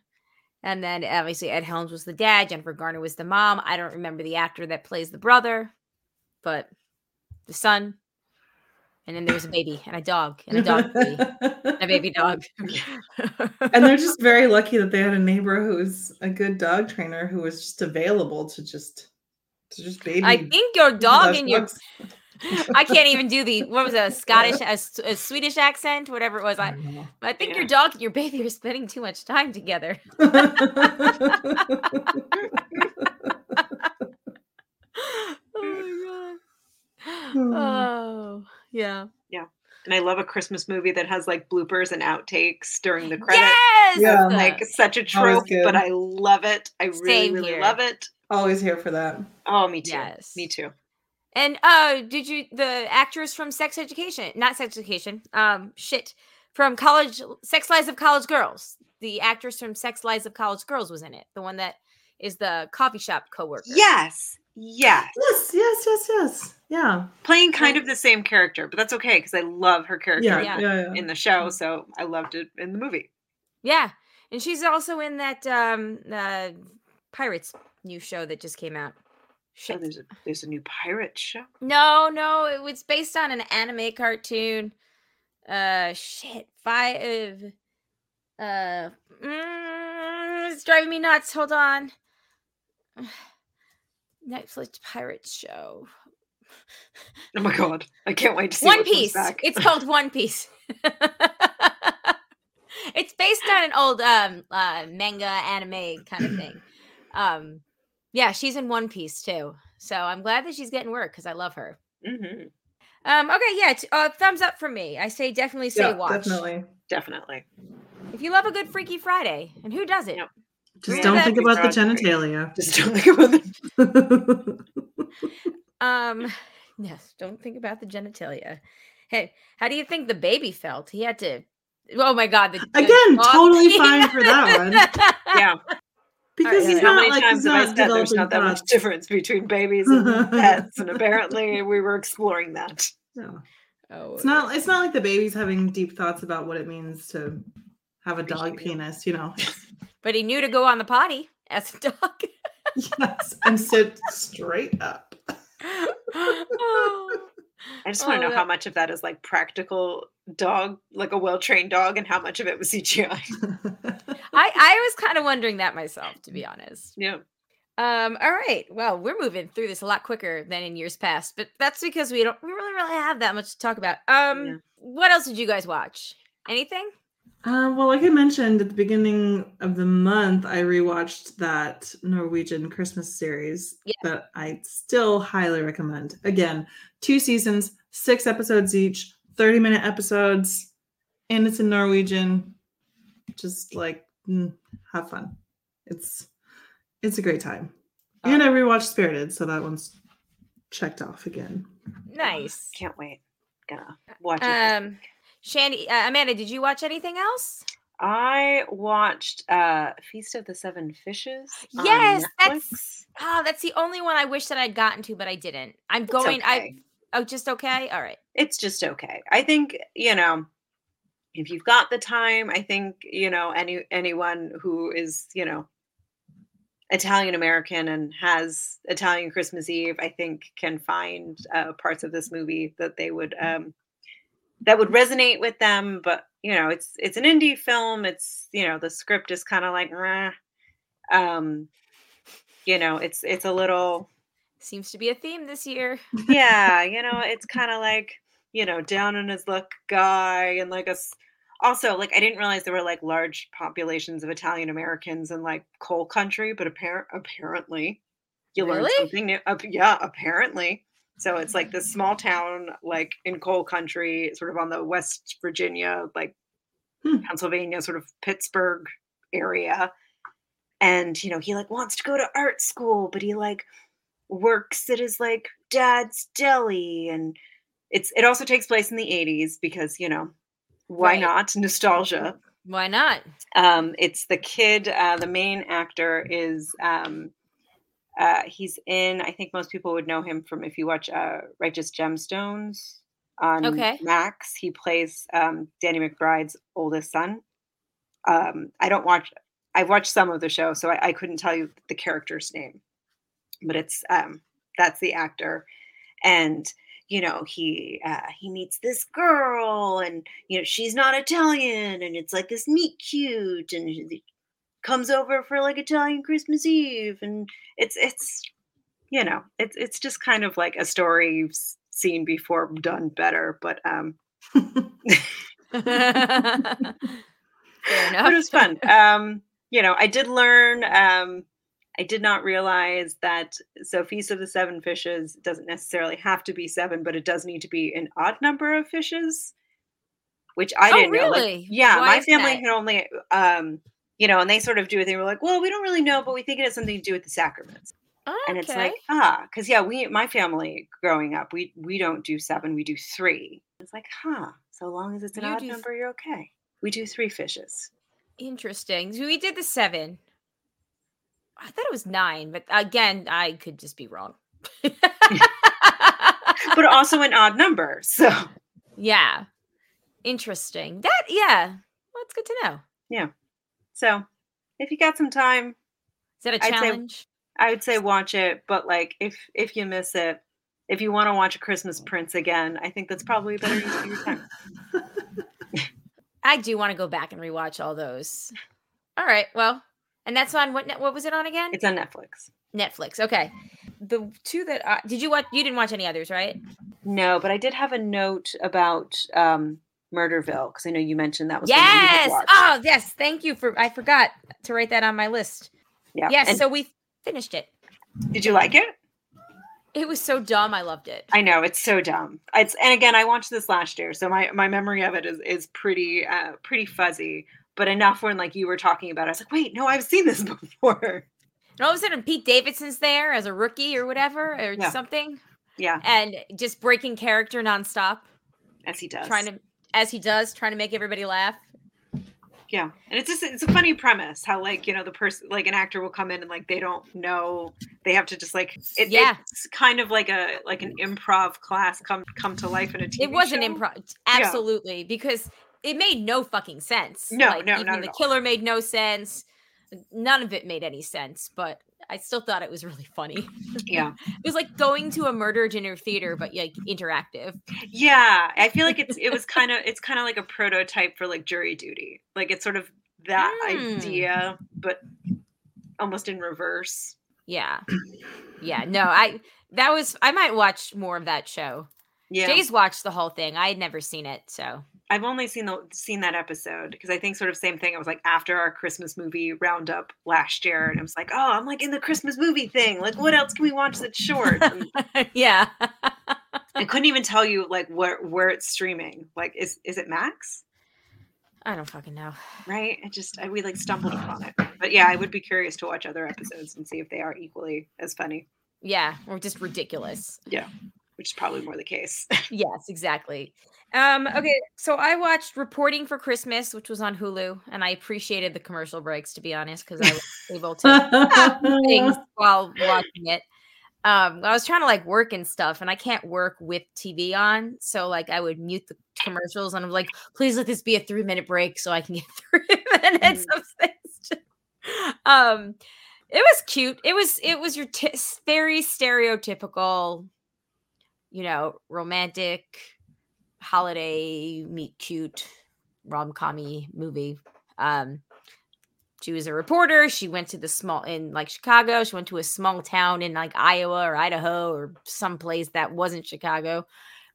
And then obviously Ed Helms was the dad, Jennifer Garner was the mom. I don't remember the actor that plays the brother, but the son. And then there was a baby and a dog and a dog baby, a baby dog. and they're just very lucky that they had a neighbor who's a good dog trainer who was just available to just to just baby. I think your dog and your. I can't even do the what was it, a Scottish a, a Swedish accent, whatever it was. I don't. I think your dog and your baby are spending too much time together. oh my god. Hmm. Oh yeah. Yeah. And I love a Christmas movie that has like bloopers and outtakes during the credits. Yes. Yeah. Like such a trope, but I love it. I really, Same really here. love it. Always here for that. Oh, me too. Yes. Me too. And uh did you the actress from Sex Education, not Sex Education, um shit, from College Sex Lives of College Girls. The actress from Sex Lives of College Girls was in it. The one that is the coffee shop coworker. Yes. Yes. Yes, yes, yes, yes. Yeah. Playing kind of the same character, but that's okay because I love her character Yeah. Yeah. Yeah. yeah. in the show, so I loved it in the movie. Yeah. And she's also in that um uh Pirates new show that just came out. Oh, Shit. there's a there's a new pirate show. No, no, it was based on an anime cartoon. Uh shit. Five uh mm, it's driving me nuts. Hold on. Netflix pirate show. Oh my god, I can't wait to see One Piece. back. It's called One Piece. it's based on an old um uh manga anime kind of thing. Um yeah, she's in One Piece too. So I'm glad that she's getting work because I love her. Mhm, Um okay, yeah, t- uh, thumbs up for me. I say definitely say Yeah, watch. definitely. definitely. If you love a good Freaky Friday, and who doesn't? Yep. Just Yeah, don't think about the genitalia. Just don't think about the Um yes, don't think about the genitalia. Hey, how do you think the baby felt? He had to Oh my god, the, the Again, totally peeing. fine for that one. yeah. Because yeah, he's yeah. How not many like times he's have I not said there's not that much thoughts. difference between babies and pets, and apparently we were exploring that. No. Oh, It's not it's not like the baby's having deep thoughts about what it means to have a dog penis, you know. but he knew to go on the potty as a dog. yes. And sit straight up. Oh. I just want Oh, to know that- how much of that is like practical dog, like a well trained dog, and how much of it was CGI. I I was kind of wondering that myself, to be honest. yeah. Um, all right. Well, we're moving through this a lot quicker than in years past, but that's because we don't we really really have that much to talk about. Um, Yeah. what else did you guys watch? Anything? Uh, well, like I mentioned at the beginning of the month, I rewatched that Norwegian Christmas series Yeah. that I still highly recommend. Again, two seasons, six episodes each, 30 minute episodes, and it's in Norwegian. Just like mm, have fun. It's it's a great time. And I rewatched Spirited, so that one's checked off again. Nice. Can't wait. Gonna watch it. Um, Shandy, uh, Amanda, did you watch anything else? I watched uh Feast of the Seven Fishes. Yes, that's ah, that's the only one I wish that I'd gotten to, but I didn't. I'm going. I oh, just okay. All right. it's just okay. I think, you know, if you've got the time, I think, you know, any anyone who is, you know, Italian American and has Italian Christmas Eve, I think can find uh, parts of this movie that they would um that would resonate with them, but you know, it's it's an indie film. It's, you know, the script is kind of like "Meh." um you know, it's it's a little Seems to be a theme this year. yeah, you know, it's kind of like, you know, down on his luck guy and like us. Also, like I didn't realize there were like large populations of Italian Americans in like coal country, but apparent apparently you learn Really? something new. Ap- yeah, apparently. So it's like this small town, like in coal country, sort of on the West Virginia, like Hmm. Pennsylvania, sort of Pittsburgh area. And you know, he like wants to go to art school, but he like works at his like dad's deli and it's it also takes place in the 80s because you know why Right. not nostalgia Why not? Um, it's the kid. Uh, the main actor is. Um, uh, he's in. I think most people would know him from if you watch uh, Righteous Gemstones on Okay. Max. He plays um, Danny McBride's oldest son. Um, I don't watch. I've watched some of the show, so I, I couldn't tell you the character's name, but it's um, that's the actor, and you know he uh, he meets this girl, and you know she's not Italian, and it's like this meet cute, and comes over for like Italian Christmas Eve, and it's it's you know it's it's just kind of like a story you've seen before done better, but um, it was fun. Um, you know, I did learn. Um, I did not realize that so Feast of the Seven Fishes doesn't necessarily have to be seven, but it does need to be an odd number of fishes, which I Oh, didn't know. Like, really? yeah, Why my family that? can only, um, you know, and they sort of do a thing. We're like, well, we don't really know, but we think it has something to do with the sacraments. And it's like, ah, because yeah, we my family growing up, we we don't do seven, we do three. It's like, huh. So long as it's an You odd number, you're okay. We do three fishes. interesting. So we did the seven. I thought it was nine, but again, I could just be wrong. but also an odd number. So yeah, interesting. That yeah, well, that's good to know. So if you got some time, Is that a I'd say- challenge? I would say watch it. But like if if you miss it, if you want to watch a Christmas Prince again, I think that's probably a better use of your time. I do want to go back and rewatch all those. All right, well, and that's on what? What was it on again? It's on Netflix. Netflix. Okay, the two that I, did you watch? You didn't watch any others, right? No, but I did have a note about um Murderville because I know you mentioned that was something you had Yes. Oh, yes. Thank you for. I forgot to write that on my list. yeah. Yes. And so we finished it. did you like it? It was so dumb. I loved it. I know it's so dumb. It's and again, I watched this last year, so my my memory of it is is pretty uh pretty fuzzy. But enough when like you were talking about, it, I was like, wait, no, I've seen this before. And all of a sudden, Pete Davidson's there as a rookie or whatever or Yeah. something, Yeah, and just breaking character nonstop, as he does. trying to, as he does, trying to make everybody laugh. Yeah, and it's just it's a funny premise how like you know the person like an actor will come in and like they don't know they have to just like it, Yeah. it's kind of like a like an improv class come come to life in a TV it was an improv, absolutely, because it made no fucking sense. No, like, no, even the killer made no sense. None of it made any sense, but I still thought it was really funny. Yeah, It was like going to a murder dinner theater, but like interactive. yeah. I feel like it's it was kind of it's kind of like a prototype for like jury duty. Like it's sort of that Mm. idea, but almost in reverse. Yeah, yeah. No, I that was I might watch more of that show. Yeah, Jay's watched the whole thing. I had never seen it, so I've only seen the seen that episode because I think sort of same thing. I was like after our Christmas movie roundup last year, and I mm-hmm. was like, oh, I'm like in the Christmas movie thing. Like, what else can we watch that's short? Yeah. I couldn't even tell you like where where it's streaming. Like, is is it Max? I don't fucking know. Right? I just I, we like stumbled upon it. But yeah, I would be curious to watch other episodes and see if they are equally as funny, Yeah, or just ridiculous. Which is probably more the case. Yes, exactly. Um, okay, so I watched Reporting for Christmas, which was on Hulu, and I appreciated the commercial breaks to be honest, because I was able to things while watching it. Um, I was trying to like work and stuff, and I can't work with TV on, so like I would mute the commercials, and I'm like, please let this be a three minute break so I can get three minutes of things. um, it was cute. It was it was your t- very stereotypical, you know, romantic holiday meet cute rom commy movie. Um, she was a reporter. She went to the small in like Chicago. She went to a small town in like Iowa or Idaho or some place that wasn't Chicago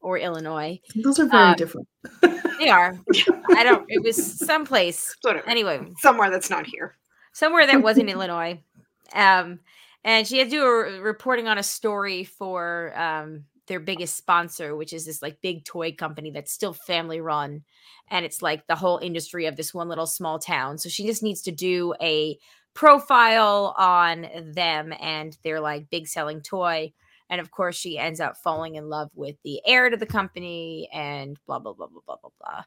or Illinois. Those are very Um, different. They are. I don't. It was someplace. Whatever. Anyway, Somewhere that's not here. somewhere that wasn't Illinois. Um, and she had to do a reporting on a story for um, their biggest sponsor, which is this like big toy company that's still family run, and it's like the whole industry of this one little small town. So she just needs to do a profile on them and their like big selling toy. And of course, she ends up falling in love with the heir to the company and blah blah blah blah blah blah blah.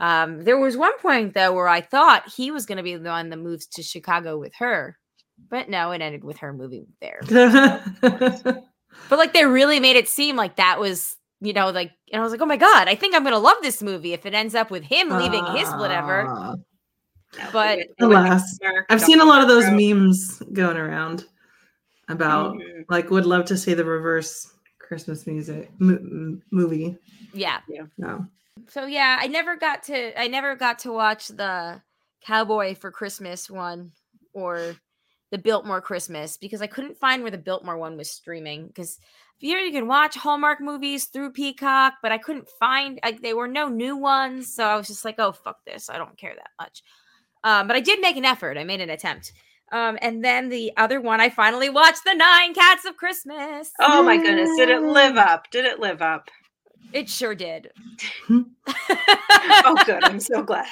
Um, there was one point though where I thought he was going to be the one that moves to Chicago with her, but no, it ended with her moving there. But like they really made it seem like that was, you know, like, and I was like, oh my god, I think I'm gonna love this movie if it ends up with him leaving his whatever. Ah, But- it would- it would be Alas. I've seen a lot of those throw- memes going around about Mhm. like would love to see the reverse Christmas music mo- m- movie. Yeah. No. So yeah, I never got to I never got to watch the Cowboy for Christmas one or the Biltmore Christmas because I couldn't find where the Biltmore one was streaming because here you can watch Hallmark movies through Peacock, but I couldn't find like they were no new ones, so I was just like, oh fuck this, I don't care that much. Um, but I did make an effort. I made an attempt. Um, and then the other one, I finally watched the Nine Cats of Christmas. Oh my goodness! Did it live up? Did it live up? It sure did. Oh, good. I'm so glad.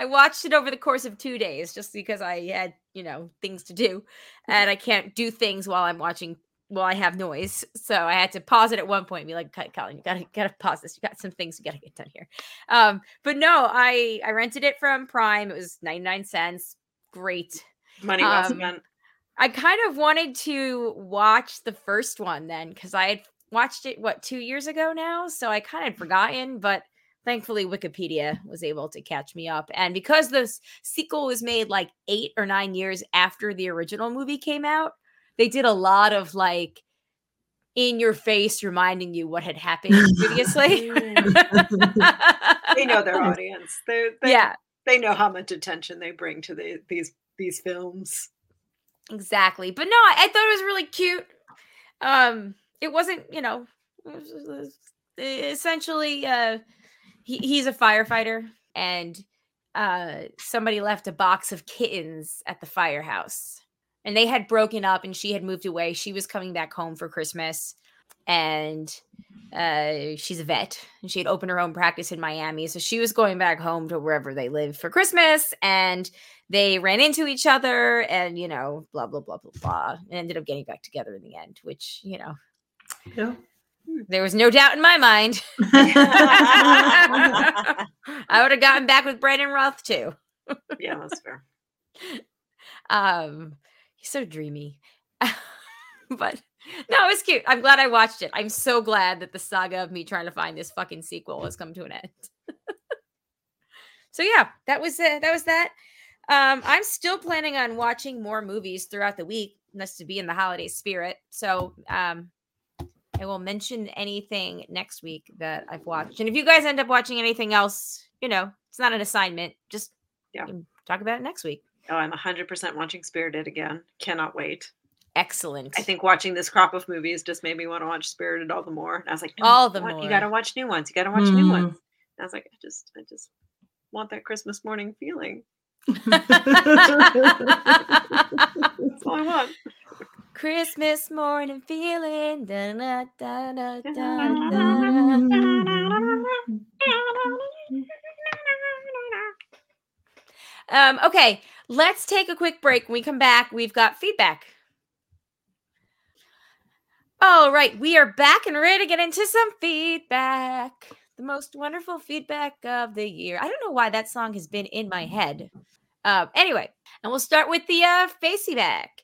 I watched it over the course of two days just because I had, you know, things to do. And I can't do things while I'm watching while I have noise. So I had to pause it at one point and be like, Colin, you gotta gotta pause this. You got some things you gotta get done here. Um, but no, I I rented it from Prime. It was 99 cents. Great. Money well Um, spent. I kind of wanted to watch the first one then because I had watched it what two years ago now, so I kind of forgotten. But thankfully, Wikipedia was able to catch me up, and because the s- sequel was made like eight or nine years after the original movie came out, they did a lot of like in your face reminding you what had happened previously. They know their audience. They, they yeah, they know how much attention they bring to the, these these films. exactly. But no, I, I thought it was really cute. Um, it wasn't, you know, it was- it was essentially, uh, he, he's a firefighter, and uh, somebody left a box of kittens at the firehouse, and they had broken up, and she had moved away. She was coming back home for Christmas, and uh, she's a vet, and she had opened her own practice in Miami, so she was going back home to wherever they live for Christmas, and they ran into each other and you know blah blah blah blah blah and ended up getting back together in the end which you know Yeah. There was no doubt in my mind. I would have gotten back with Brandon Routh too. Yeah, that's fair. um he's so dreamy. But no it was cute. I'm glad i watched it. I'm so glad that the saga of me trying to find this fucking sequel has come to an end. So yeah that was uh, that was that. Um i'm still planning on watching more movies throughout the week just to be in the holiday spirit. So um i will mention anything next week that i've watched and if you guys end up watching anything else you know it's not an assignment just Yeah. talk about it next week Oh, I'm 100% watching Spirited again. Cannot wait. excellent I think watching this crop of movies just made me want to watch Spirited all the more. And I was like, no, All you the want- more. You got to watch new ones. You got to watch new ones. Mm. And I was like, I just, I just want that Christmas morning feeling. Mm. That's all I want. Christmas morning feeling. Da, da, da, da, da. Um, okay, let's take a quick break. When we come back, we've got feedback. All right, we are back and ready to get into some feedback. The most wonderful feedback of the year. I don't know why that song has been in my head. Uh, anyway, and we'll start with the uh, facey back.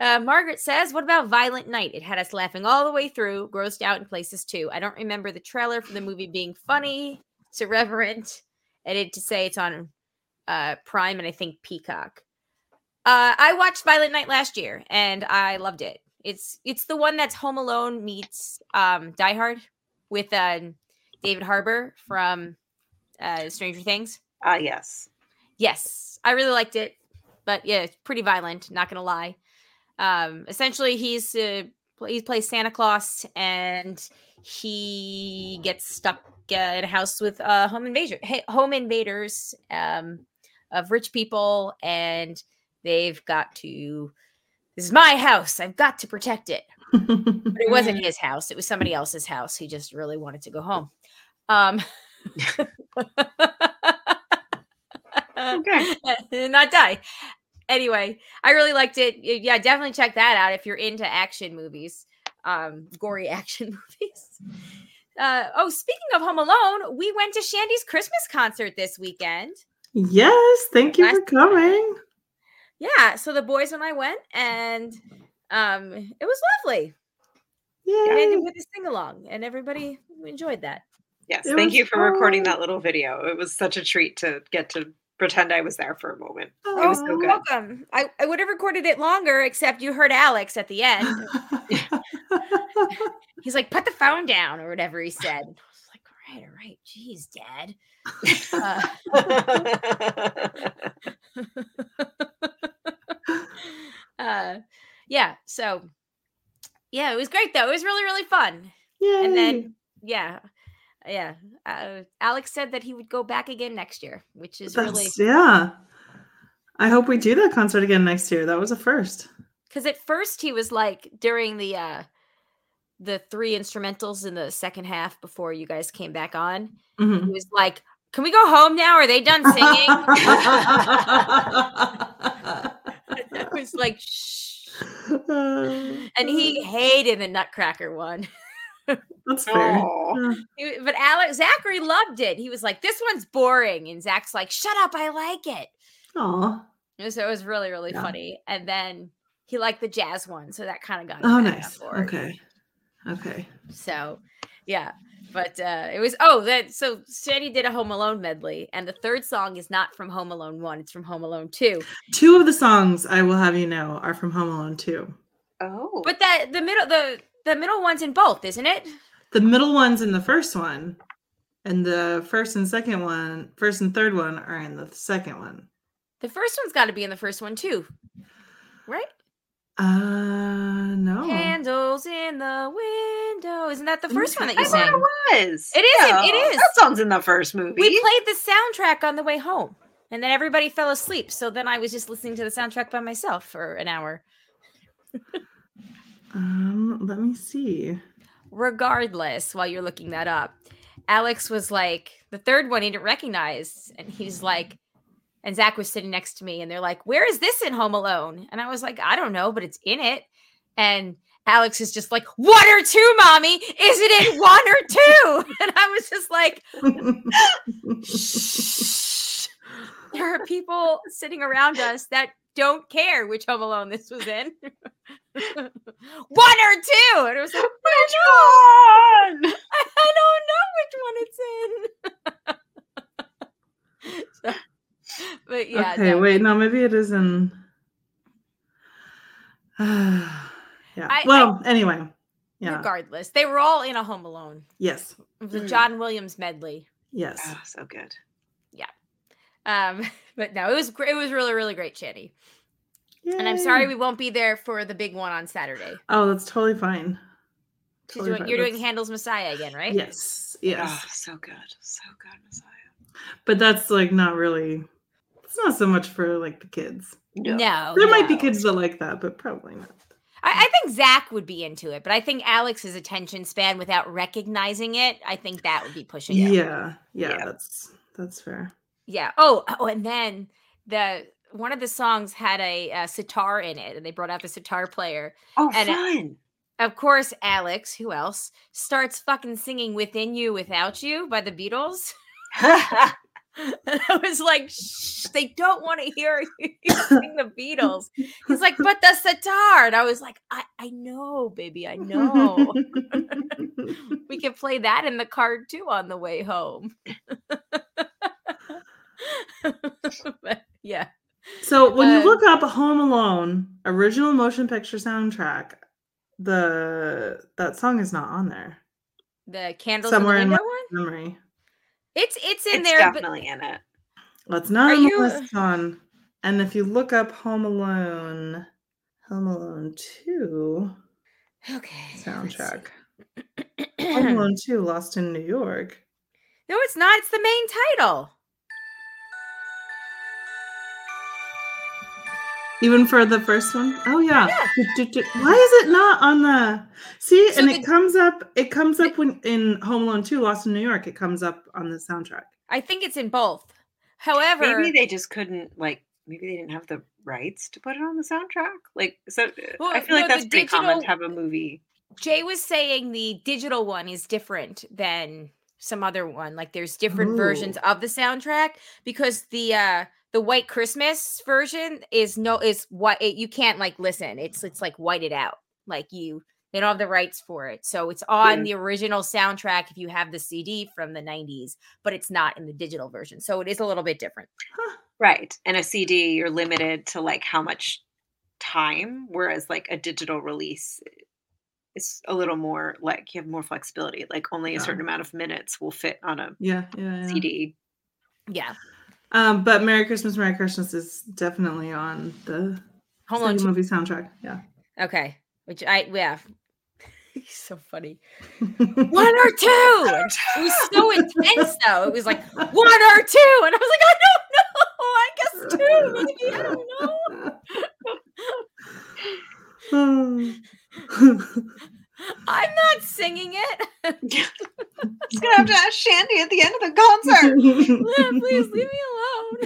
Uh, Margaret says, What about Violent Night? It had us laughing all the way through, grossed out in places too. I don't remember the trailer for the movie being funny, it's irreverent. I did to say it's on uh, Prime and I think Peacock. Uh, I watched Violent Night last year and I loved it. It's it's the one that's Home Alone meets um, Die Hard with uh, David Harbour from uh, Stranger Things. Ah, yes. Yes, I really liked it, but yeah, it's pretty violent. Not gonna lie. Um, essentially, he's uh, he plays Santa Claus, and he gets stuck uh, in a house with uh, home invasion, hey, home invaders um, of rich people, and they've got to. This is my house. I've got to protect it. But it wasn't his house. It was somebody else's house. He just really wanted to go home. Um, Okay. not die. Anyway, I really liked it. Yeah, definitely check that out if you're into action movies, um, gory action movies. Uh, oh, speaking of Home Alone, we went to Shandy's Christmas concert this weekend. Yes, thank you for Last- coming. Yeah, so the boys and I went, and um, it was lovely. Yeah, Yay. ended with a sing along, and everybody enjoyed that. Yes, It thank you for recording that little video. It was such a treat to get to pretend I was there for a moment. Oh, It was so good. welcome. I, I would have recorded it longer, except you heard Alex at the end. He's like, "Put the phone down," or whatever he said. I was like, "All right, all right, jeez, Dad." Uh, uh, yeah. So, yeah, it was great though. It was really, really fun. Yay. And then, yeah, yeah. Uh, Alex said that he would go back again next year, which is really yeah. I hope we do that concert again next year. That was a first. because at first he was like during the uh the three instrumentals in the second half before you guys came back on Mhm. he was like can we go home now are they done singing i was like shh and he hated the nutcracker one That's fair. Aw. He- but alex zachary loved it he was like this one's boring and zach's like shut up i like it Aw. So it was really really Yeah. funny and then he liked the jazz one so that kind of got him Oh, nice. Okay. Okay. So, yeah, but uh it was oh that so Sandy did a Home Alone medley, and the third song is not from Home Alone one; it's from Home Alone two. Two of the songs I will have you know are from Home Alone 2. Oh, But that the middle the the middle one's in both, isn't it? The middle one's in the first one, and the first and second one, first and third one are in the second one. The first one's got to be in the first one too, right? Uh, no. Candles in the window. Isn't that the first one that I you thought sang? it was. It is, it is. That song's in the first movie. We played the soundtrack on the way home, and then everybody fell asleep. So then I was just listening to the soundtrack by myself for an hour. Um, let me see. regardless while you're looking that up alex was like the third one he didn't recognize and he's like and zach was sitting next to me and they're like where is this in home alone and i was like i don't know but it's in it and alex is just like one or two mommy is it in one or two and i was just like Shh. there are people sitting around us that don't care which home alone this was in one or two and it was like Which one? I, I don't know which one it's in. So, but yeah, okay, no. wait, no, maybe it is in. yeah. I- well, anyway. Yeah. regardless, they were all in a Home Alone. yes. It was a Mm. John Williams medley. Yes. Oh, so good. Um, but no, it was great. It was really, really great, Shanny. And I'm sorry we won't be there for the big one on Saturday. Oh, that's totally fine. 'Cause Totally you're, fine. you're doing That's- Handel's Messiah again, right? Yes. Yes. Oh, so good. So good, Messiah. But that's like not really. It's not so much for like the kids. No, There might be kids that like that, but probably not. I, I think Zach would be into it, but I think Alex's attention span without recognizing it, I think that would be pushing Yeah. it. Yeah. Yeah. That's that's fair. Yeah. Oh, oh, and then the one of the songs had a, uh sitar in it, and they brought out the sitar player. Oh, And it- fun. Of course, Alex, who else, starts fucking singing "Within You, Without You" by the Beatles. And I was like, Shh, they don't want to hear you sing the Beatles. He's like, but the sitar. And I was like, I, I know, baby, I know. we can play that in the car too on the way home. but yeah. So when you Um, look up Home Alone original motion picture soundtrack, the that song is not on there. The candles Somewhere in in my- one? Memory. It's it's in it's there, but definitely in it. Well, it's not Are you- list on. And if you look up Home Alone, Home Alone 2 okay. soundtrack. Home Alone 2 Lost in New York. no, it's not. It's the main title. Even for the first one? Oh yeah. Yeah. Why is it not on the See, So and the- it comes up it comes up when in Home Alone 2 Lost in New York, it comes up on the soundtrack. I think it's in both. However, Maybe they just couldn't like. Maybe they didn't have the rights to put it on the soundtrack. Like, so uh, I Well, feel like that's the pretty common digital- to have a movie Jay was saying the digital one is different than some other one. Like there's different versions of the soundtrack because the uh the White Christmas version is no is what it, you can't like listen. It's it's like whited out. Like you they don't have the rights for it. So it's on Yeah. the original soundtrack if you have the CD from the 90s, but it's not in the digital version. So it is a little bit different. Right. And a CD, you're limited to like how much time, whereas like a digital release is a little more like you have more flexibility. Like only a Yeah. certain amount of minutes will fit on a Yeah, yeah, yeah. CD. Yeah. Um, but Merry Christmas, Merry Christmas is definitely on the Home Alone movie soundtrack. Yeah. Okay. Which I yeah. He's so funny. One or two. It was so intense though. It was like one or two. And I was like, I don't know. I guess two, maybe. I don't know. I'm not singing it. Just gonna have to ask Shandy at the end of the concert. Please leave me alone.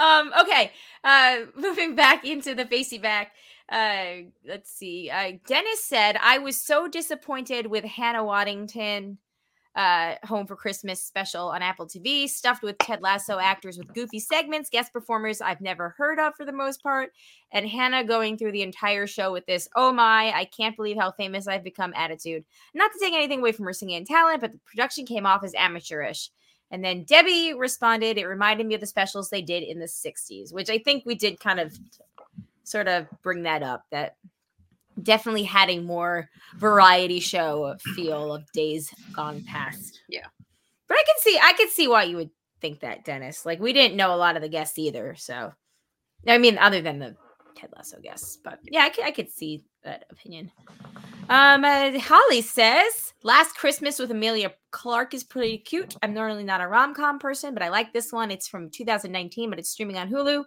um, okay. Uh moving back into the facey back. Uh let's see. Uh Dennis said, I was so disappointed with Hannah Waddington uh Home for Christmas special on Apple TV, stuffed with Ted Lasso actors with goofy segments, guest performers I've never heard of for the most part, and Hannah going through the entire show with this, oh my, I can't believe how famous I've become attitude. Not to take anything away from her singing and talent, but the production came off as amateurish. And then Debbie responded, it reminded me of the specials they did in the 60s, which I think we did kind of sort of bring that up that definitely had a more variety show feel of days gone past. Yeah. But I can see I could see why you would think that, Dennis. Like we didn't know a lot of the guests either, so I mean other than the Ted Lasso guests, but yeah, I could, I could see that opinion. Um, uh, Holly says, "Last Christmas with Emilia Clarke is pretty cute. I'm normally not a rom com person, but I like this one. It's from 2019, but it's streaming on Hulu.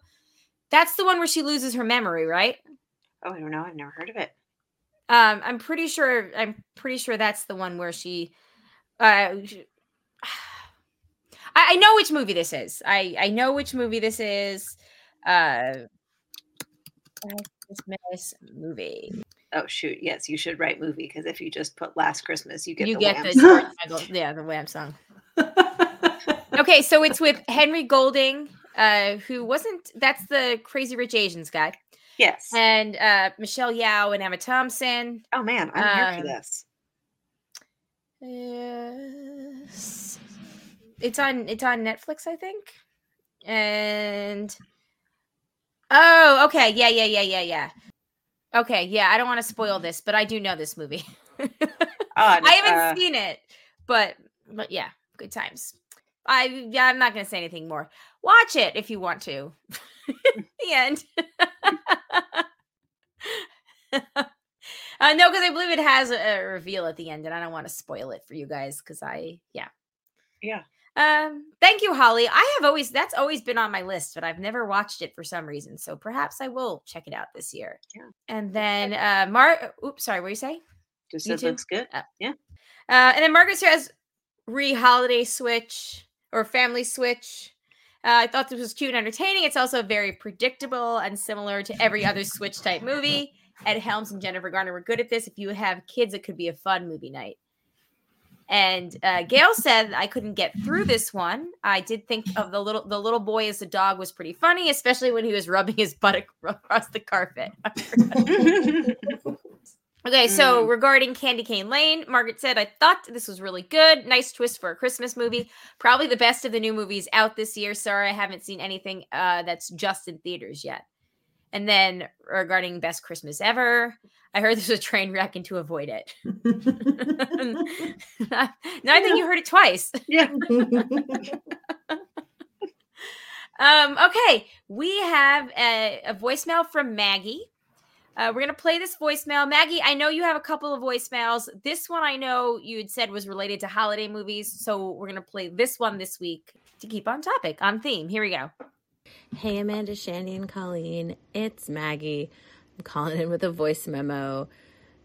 That's the one where she loses her memory, right? Oh, I don't know. I've never heard of it. Um, I'm pretty sure. I'm pretty sure that's the one where she. Uh, I, I know which movie this is. I I know which movie this is. Uh, Christmas movie. Oh shoot, yes, you should write movie because if you just put Last Christmas, you get you the get the song. George Michael- yeah the Wham song. Okay, so it's with Henry Golding, uh, who wasn't. That's the Crazy Rich Asians guy, Yes. and uh, Michelle Yeoh and Emma Thompson. oh man, I'm here um, for this. Yes. It's on it's on Netflix, I think. And Oh, okay. Yeah, yeah, yeah, yeah, yeah. Okay, yeah, I don't want to spoil this, but I do know this movie. Oh, I haven't uh, seen it, but but yeah, good times. I yeah, I'm not gonna say anything more. Watch it if you want to. the end. uh, no, because I believe it has a, a reveal at the end, and I don't want to spoil it for you guys because I yeah. Yeah. Um, thank you, Holly. I have always that's always been on my list, but I've never watched it for some reason. So perhaps I will check it out this year. Yeah. And then uh Mar oops, sorry, what do you say? Just said looks good. Uh, yeah. Uh, and then Margaret says re holiday switch or family switch. Uh, I thought this was cute and entertaining. It's also very predictable and similar to every other switch type movie. Ed Helms and Jennifer Garner were good at this. If you have kids, it could be a fun movie night. And uh, Gail said I couldn't get through this one. I did think of the little the little boy as a dog was pretty funny, especially when he was rubbing his butt across the carpet. Okay, so regarding Candy Cane Lane, Margaret said, I thought this was really good. Nice twist for a Christmas movie. Probably the best of the new movies out this year. Sorry, I haven't seen anything uh, that's just in theaters yet. And then regarding Best Christmas Ever, I heard was a train wreck and to avoid it. now I think you heard it twice. yeah. Um, okay, we have a, a voicemail from Maggie. Uh, we're gonna play this voicemail. Maggie, I know you have a couple of voicemails. This one I know you had said was related to holiday movies, so we're gonna play this one this week to keep on topic, on theme. Here we go. Hey, Amanda, Shandy, and Colleen. It's Maggie. I'm calling in with a voice memo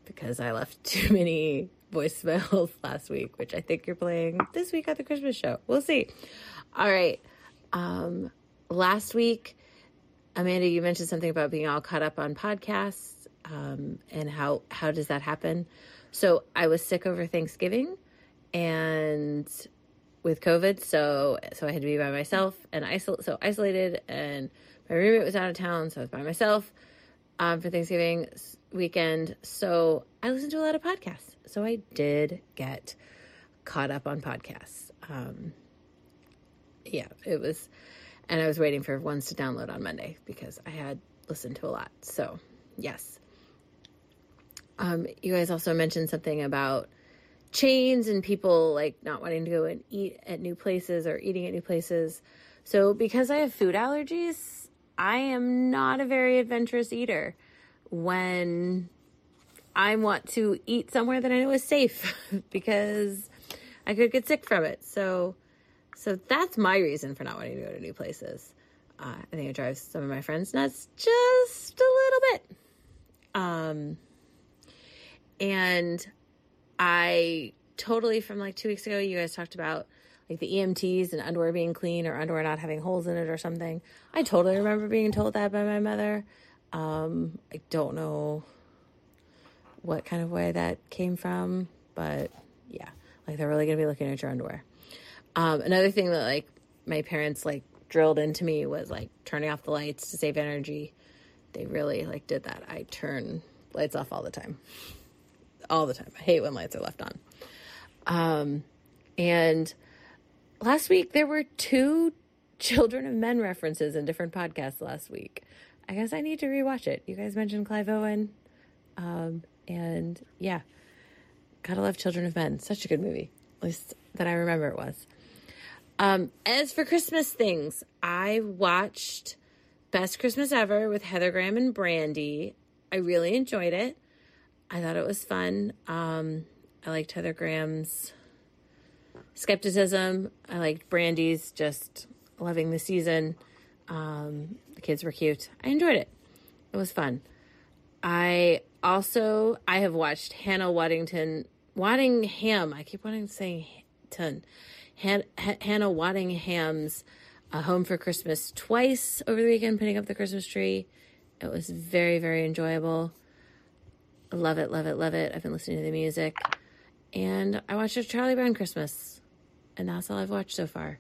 because I left too many voicemails last week, which I think you're playing this week at the Christmas show. We'll see. All right. Um, last week, Amanda, you mentioned something about being all caught up on podcasts um, and how how does that happen? So I was sick over Thanksgiving and with COVID, so so I had to be by myself and isol- so isolated, and my roommate was out of town, so I was by myself um, for Thanksgiving weekend. So I listened to a lot of podcasts. So I did get caught up on podcasts. Um, yeah, it was, and I was waiting for ones to download on Monday because I had listened to a lot. So yes. Um, you guys also mentioned something about chains and people like not wanting to go and eat at new places or eating at new places. So, because I have food allergies, I am not a very adventurous eater when I want to eat somewhere that I know is safe because I could get sick from it. So, so that's my reason for not wanting to go to new places. Uh, I think it drives some of my friends nuts just a little bit. Um, and I totally from like two weeks ago, you guys talked about like the EMTs and underwear being clean or underwear not having holes in it or something. I totally remember being told that by my mother. Um, I don't know what kind of way that came from, but yeah, like they're really gonna be looking at your underwear. Um, another thing that like my parents like drilled into me was like turning off the lights to save energy. They really like did that. I turn lights off all the time all the time. I hate when lights are left on. Um, and last week there were two Children of Men references in different podcasts last week. I guess I need to rewatch it. You guys mentioned Clive Owen. Um, and yeah, gotta love Children of Men. Such a good movie, at least that I remember it was. Um, as for Christmas things, I watched Best Christmas Ever with Heather Graham and Brandy. I really enjoyed it. I thought it was fun. Um, I liked Heather Graham's skepticism. I liked Brandy's just loving the season. Um, the kids were cute. I enjoyed it. It was fun. I also I have watched Hannah Waddington Waddingham. I keep wanting to say ton. Han, Hannah Waddingham's Home for Christmas twice over the weekend, putting up the Christmas tree. It was very very enjoyable. Love it, love it, love it. I've been listening to the music. And I watched a Charlie Brown Christmas. And that's all I've watched so far.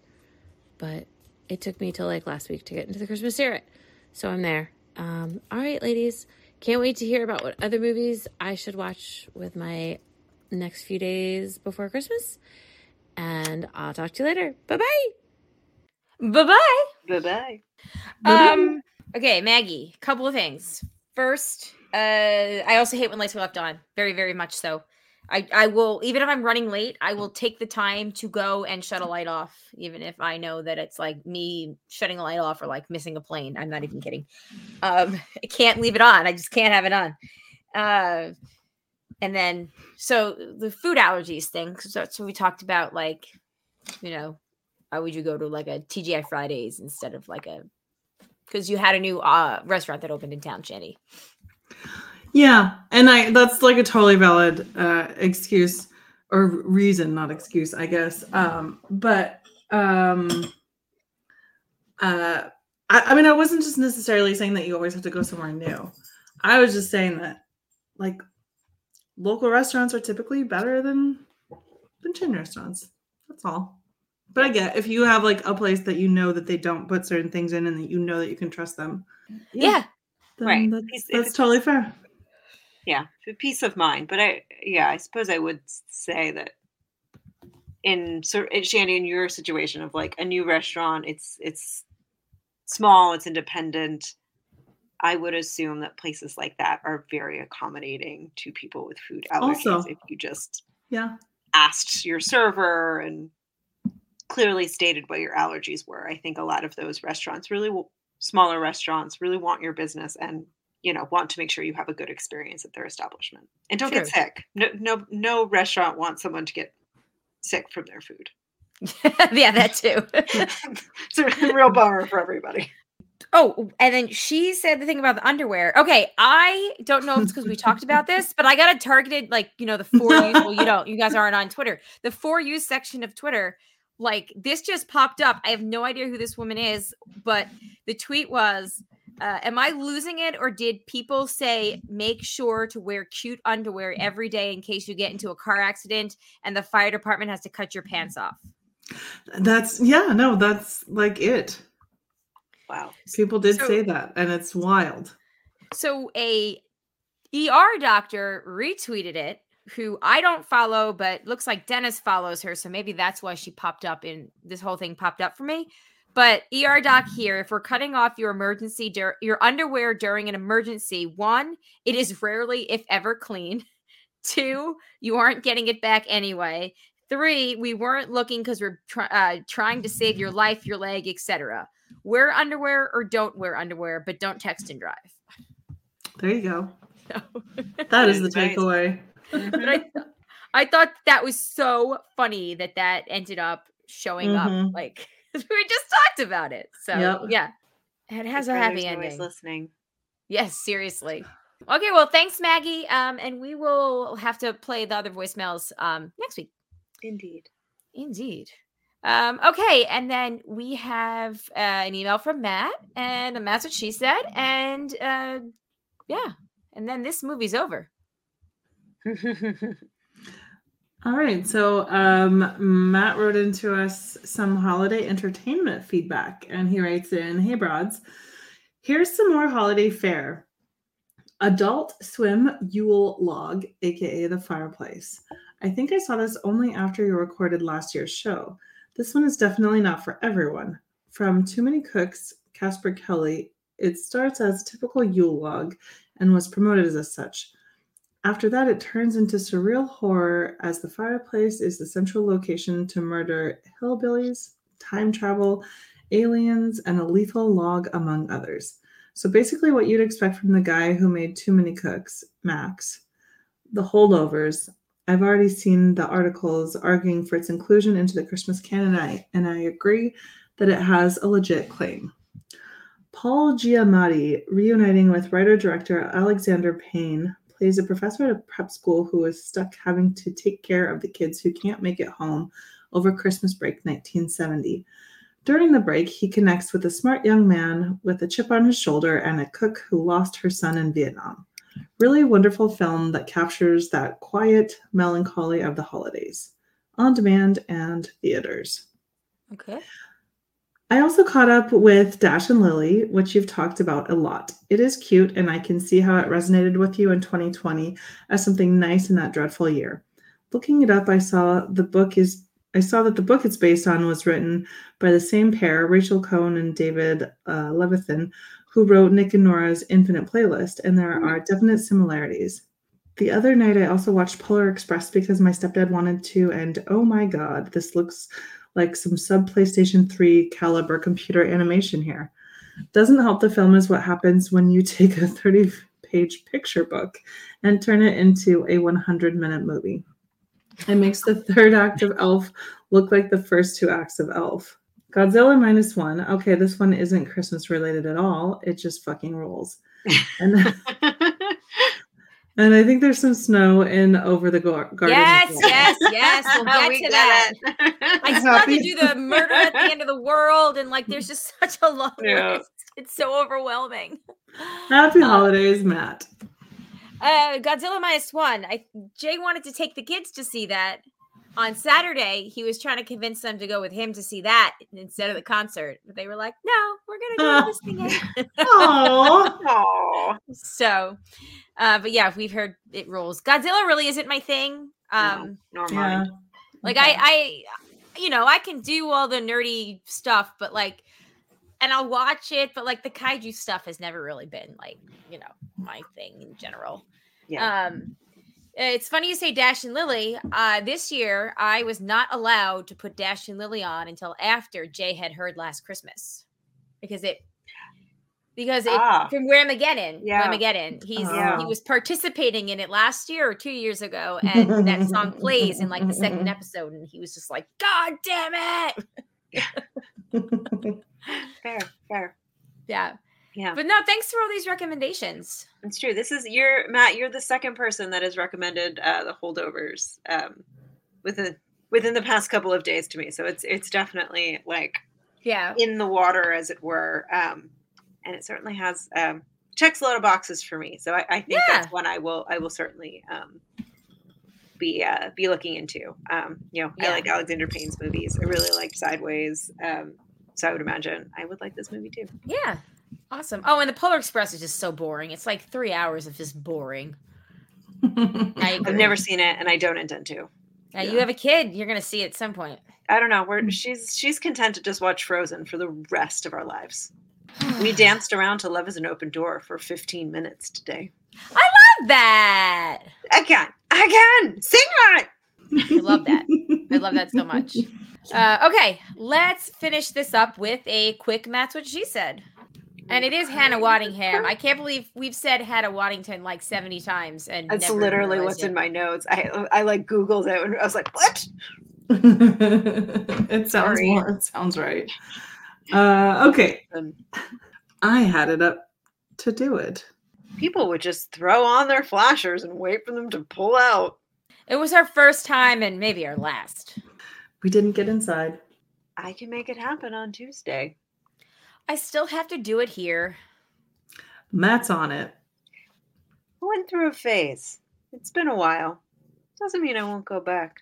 But it took me till like last week to get into the Christmas spirit. So I'm there. Um, all right, ladies. Can't wait to hear about what other movies I should watch with my next few days before Christmas. And I'll talk to you later. Bye bye. Bye bye. Bye bye. Um. Okay, Maggie. Couple of things. First, uh, I also hate when lights are left on. Very, very much so. I, I will even if I'm running late, I will take the time to go and shut a light off, even if I know that it's like me shutting a light off or like missing a plane. I'm not even kidding. Um, I can't leave it on. I just can't have it on. Uh, and then so the food allergies thing. So we talked about. Like, you know, why would you go to like a TGI Fridays instead of like a because you had a new uh, restaurant that opened in town, Shanny. Yeah, and I that's like a totally valid uh, excuse or reason, not excuse, I guess. Um, but um, uh, I, I mean, I wasn't just necessarily saying that you always have to go somewhere new. I was just saying that like local restaurants are typically better than than chain restaurants. That's all. But I get if you have like a place that you know that they don't put certain things in and that you know that you can trust them. Yeah. then Right. That's, It's- that's it's- totally fair. Yeah, for peace of mind. But I, yeah, I suppose I would say that in Shandy, in your situation of like a new restaurant, it's it's small, it's independent. I would assume that places like that are very accommodating to people with food allergies. Also. if you just Yeah. asked your server and clearly stated what your allergies were. I think a lot of those restaurants, really w- smaller restaurants, really want your business and you know want to make sure you have a good experience at their establishment and don't get sick. No, no, no restaurant wants someone to get sick from their food. yeah, that too. it's a real bummer for everybody. Oh, and then she said the thing about the underwear. Okay, I don't know if it's because we talked about this, but I got a targeted, like, you know, the four use. Well, you don't, you guys aren't on Twitter. The for use section of Twitter, like, this just popped up. I have no idea who this woman is, but the tweet was, Uh, am I losing it, or did people say make sure to wear cute underwear every day in case you get into a car accident and the fire department has to cut your pants off? That's yeah, no, that's like it. Wow. People did So- say that, and it's wild. So a ER doctor retweeted it, who I don't follow, but looks like Dennis follows her, so maybe that's why she popped up in this whole thing popped up for me. But ER doc here, if we're cutting off your emergency dur- your underwear during an emergency, one, it is rarely if ever clean. Two, you aren't getting it back anyway. Three, we weren't looking because we're try- uh, trying to save your life, your leg, etc. Wear underwear or don't wear underwear, but don't text and drive. There you go. So- That is the takeaway. But I, I thought that was so funny that that ended up showing up. Mhm. Like we just talked about it. So Yep. yeah, it has Your a happy brother's always ending. Listening. Yes, seriously. Okay, well, thanks, Maggie. Um, and we will have to play the other voicemails um next week. Indeed. Indeed. Um, okay, and then we have uh, an email from Matt, and that's what she said, and uh, yeah, and then this movie's over. All right. So um, Matt wrote into us some holiday entertainment feedback, and he writes in Hey, broads, here's some more holiday fare. Adult Swim Yule Log, aka The Fireplace. I think I saw this only after you recorded last year's show. This one is definitely not for everyone. From Too Many Cooks, Casper Kelly, it starts as typical Yule log and was promoted as such. After that, it turns into surreal horror as the fireplace is the central location to murder hillbillies, time travel, aliens, and a lethal log, among others. So basically, what you'd expect from the guy who made Too Many Cooks, Max. The holdovers. I've already seen the articles arguing for its inclusion into the Christmas canon, and I, and I agree that it has a legit claim. Paul Giamatti, reuniting with writer director Alexander Payne, plays a professor at a prep school who is stuck having to take care of the kids who can't make it home over Christmas break 1970. During the break, he connects with a smart young man with a chip on his shoulder and a cook who lost her son in Vietnam. Really wonderful film that captures that quiet melancholy of the holidays, on demand and theaters. Okay. I also caught up with Dash and Lily, which you've talked about a lot. It is cute, and I can see how it resonated with you in 2020 as something nice in that dreadful year. Looking it up, I saw the book is I saw that the book it's based on was written by the same pair, Rachel Cohn and David uh, Levithan, who wrote Nick and Nora's Infinite Playlist, and there are mm. definite similarities. The other night, I also watched Polar Express because my stepdad wanted to, and oh my god, this looks like some sub PlayStation 3 caliber computer animation here. Doesn't help the film is what happens when you take a 30 page picture book and turn it into a 100 minute movie. It makes the third act of Elf look like the first two acts of Elf. Godzilla minus one. Okay, this one isn't Christmas related at all. It just fucking rules. And, and I think there's some snow in Over the Gar- Garden. Yes, well. yes, yes. We'll get We to get that. it. I just love to do the murder at the end of the world, and like, there's just such a long Yeah. list. It's so overwhelming. Happy Uh, holidays, Matt. Uh, Godzilla minus one. I Jay wanted to take the kids to see that on Saturday. He was trying to convince them to go with him to see that instead of the concert, but they were like, "No, we're gonna go to this thing." anyway." Aww. So, uh, but yeah, we've heard it rules. Godzilla really isn't my thing. Um, no, nor Yeah. Like Okay. I, I, you know, I can do all the nerdy stuff, but like, and I'll watch it, but like the kaiju stuff has never really been like, you know, my thing in general. Yeah. Um, it's funny you say Dash and Lily. Uh, this year I was not allowed to put Dash and Lily on until after Jay had heard Last Christmas, because it, because it Ah. from Whamageddon, Yeah. Whamageddon. He's Yeah. he was participating in it last year or two years ago, and that song plays in like the second episode, and he was just like, "God damn it!" fair, fair. Yeah, Yeah, but no, thanks for all these recommendations. it's true. This is you're Matt. You're the second person that has recommended uh, the holdovers um, within within the past couple of days to me. So it's it's definitely like Yeah, in the water, as it were. Um, and it certainly has um, checks a lot of boxes for me. So I, I think Yeah. that's one I will I will certainly um, be uh, be looking into. Um, you know, Yeah. I like Alexander Payne's movies. I really liked Sideways. Um, so I would imagine I would like this movie too. Yeah. Awesome. Oh, and the Polar Express is just so boring. It's like three hours of just boring. I I've never seen it, and I don't intend to. Now, you have a kid, you're gonna see it at some point. I don't know. We're she's she's content to just watch Frozen for the rest of our lives. We danced around to Love is an Open Door for 15 minutes today. I love that. Again, again, sing it. I love that. I love that so much. Uh, okay, let's finish this up with a quick Matt's what she said. And it is Hannah Waddingham. I can't believe we've said Hannah Waddington like 70 times and That's never literally what's it. in my notes. I I like Googled it and I was like, what? it sounds more, it sounds right. Uh, okay, I had it up to do it. people would just throw on their flashers and wait for them to pull out. It was our first time and maybe our last. We didn't get inside. I can make it happen on Tuesday. I still have to do it here. Matt's on it. I went through a phase. It's been a while. Doesn't mean I won't go back.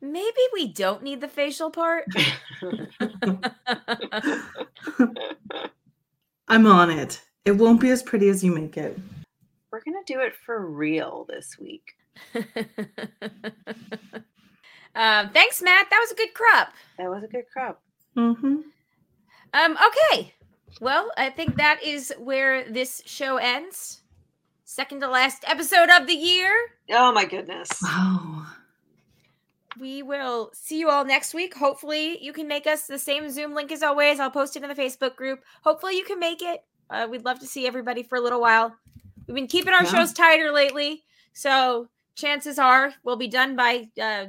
Maybe we don't need the facial part. I'm on it. It won't be as pretty as you make it. We're gonna do it for real this week. um, thanks, Matt. That was a good crop. That was a good crop. hmm Um, okay. Well, I think that is where this show ends. Second to last episode of the year. Oh my goodness. Wow. We will see you all next week. Hopefully, you can make us the same Zoom link as always. I'll post it in the Facebook group. Hopefully, you can make it. Uh, we'd love to see everybody for a little while. We've been keeping our Yeah. shows tighter lately. So, chances are we'll be done by uh,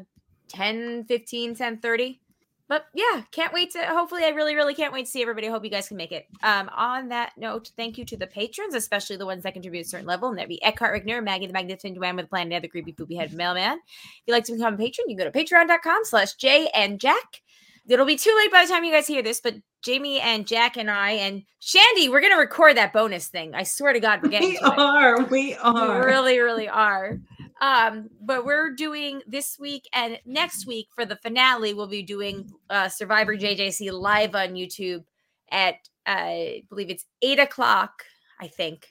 10, 15, 10, 30. But yeah, can't wait to. Hopefully, I really, really can't wait to see everybody. I hope you guys can make it. Um, on that note, thank you to the patrons, especially the ones that contribute a certain level, and that'd be Eckhart Rigner, Maggie the Magnificent Joanne with the Planet, the creepy poopy head mailman. If you'd like to become a patron, you can go to patreon.com slash Jay and Jack. It'll be too late by the time you guys hear this, but Jamie and Jack and I and Shandy, we're gonna record that bonus thing. I swear to God, we're getting We to it. are. We We are. really, really are. Um, but we're doing this week and next week for the finale. We'll be doing uh, Survivor JJC live on YouTube at uh, I believe it's eight o'clock. I think,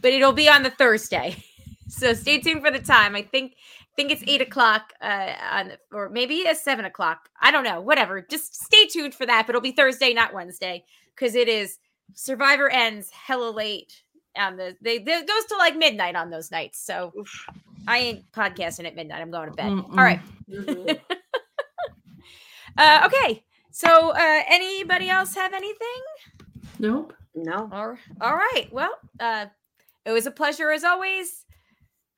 but it'll be on the Thursday. So stay tuned for the time. I think think it's eight o'clock uh, on or maybe it's seven o'clock. I don't know. Whatever. Just stay tuned for that. But it'll be Thursday, not Wednesday, because it is Survivor ends hella late on the they, they goes to like midnight on those nights. So Oof. I ain't podcasting at midnight. I'm going to bed. Mm-mm. All right. Uh, okay. So uh, anybody else have anything? Nope. No. Or all right. Well, uh, it was a pleasure as always.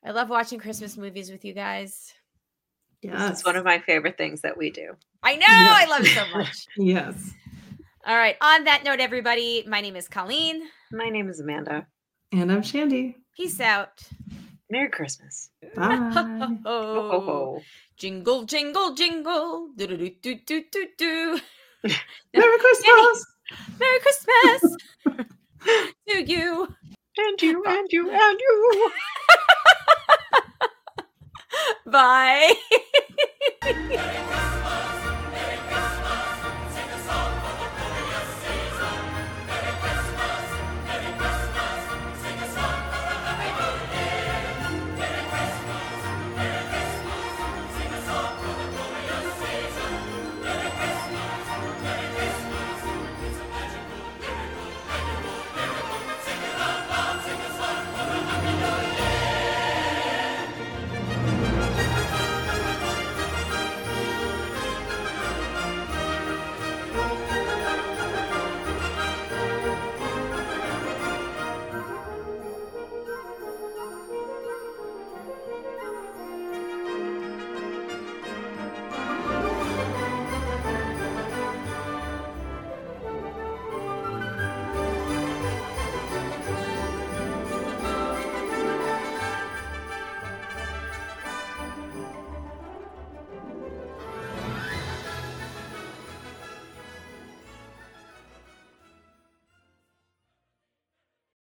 I love watching Christmas movies with you guys. Yeah, It's one of my favorite things that we do. I know. Yes. I love it so much. Yes. all right. On that note, everybody, my name is Colleen. My name is Amanda. And I'm Shandy. Peace out. Merry Christmas. Bye. Ho, ho, ho. Jingle, jingle, jingle. Do do do do do do do. Merry Christmas. Merry Christmas to you. And you, and you, and you. Bye.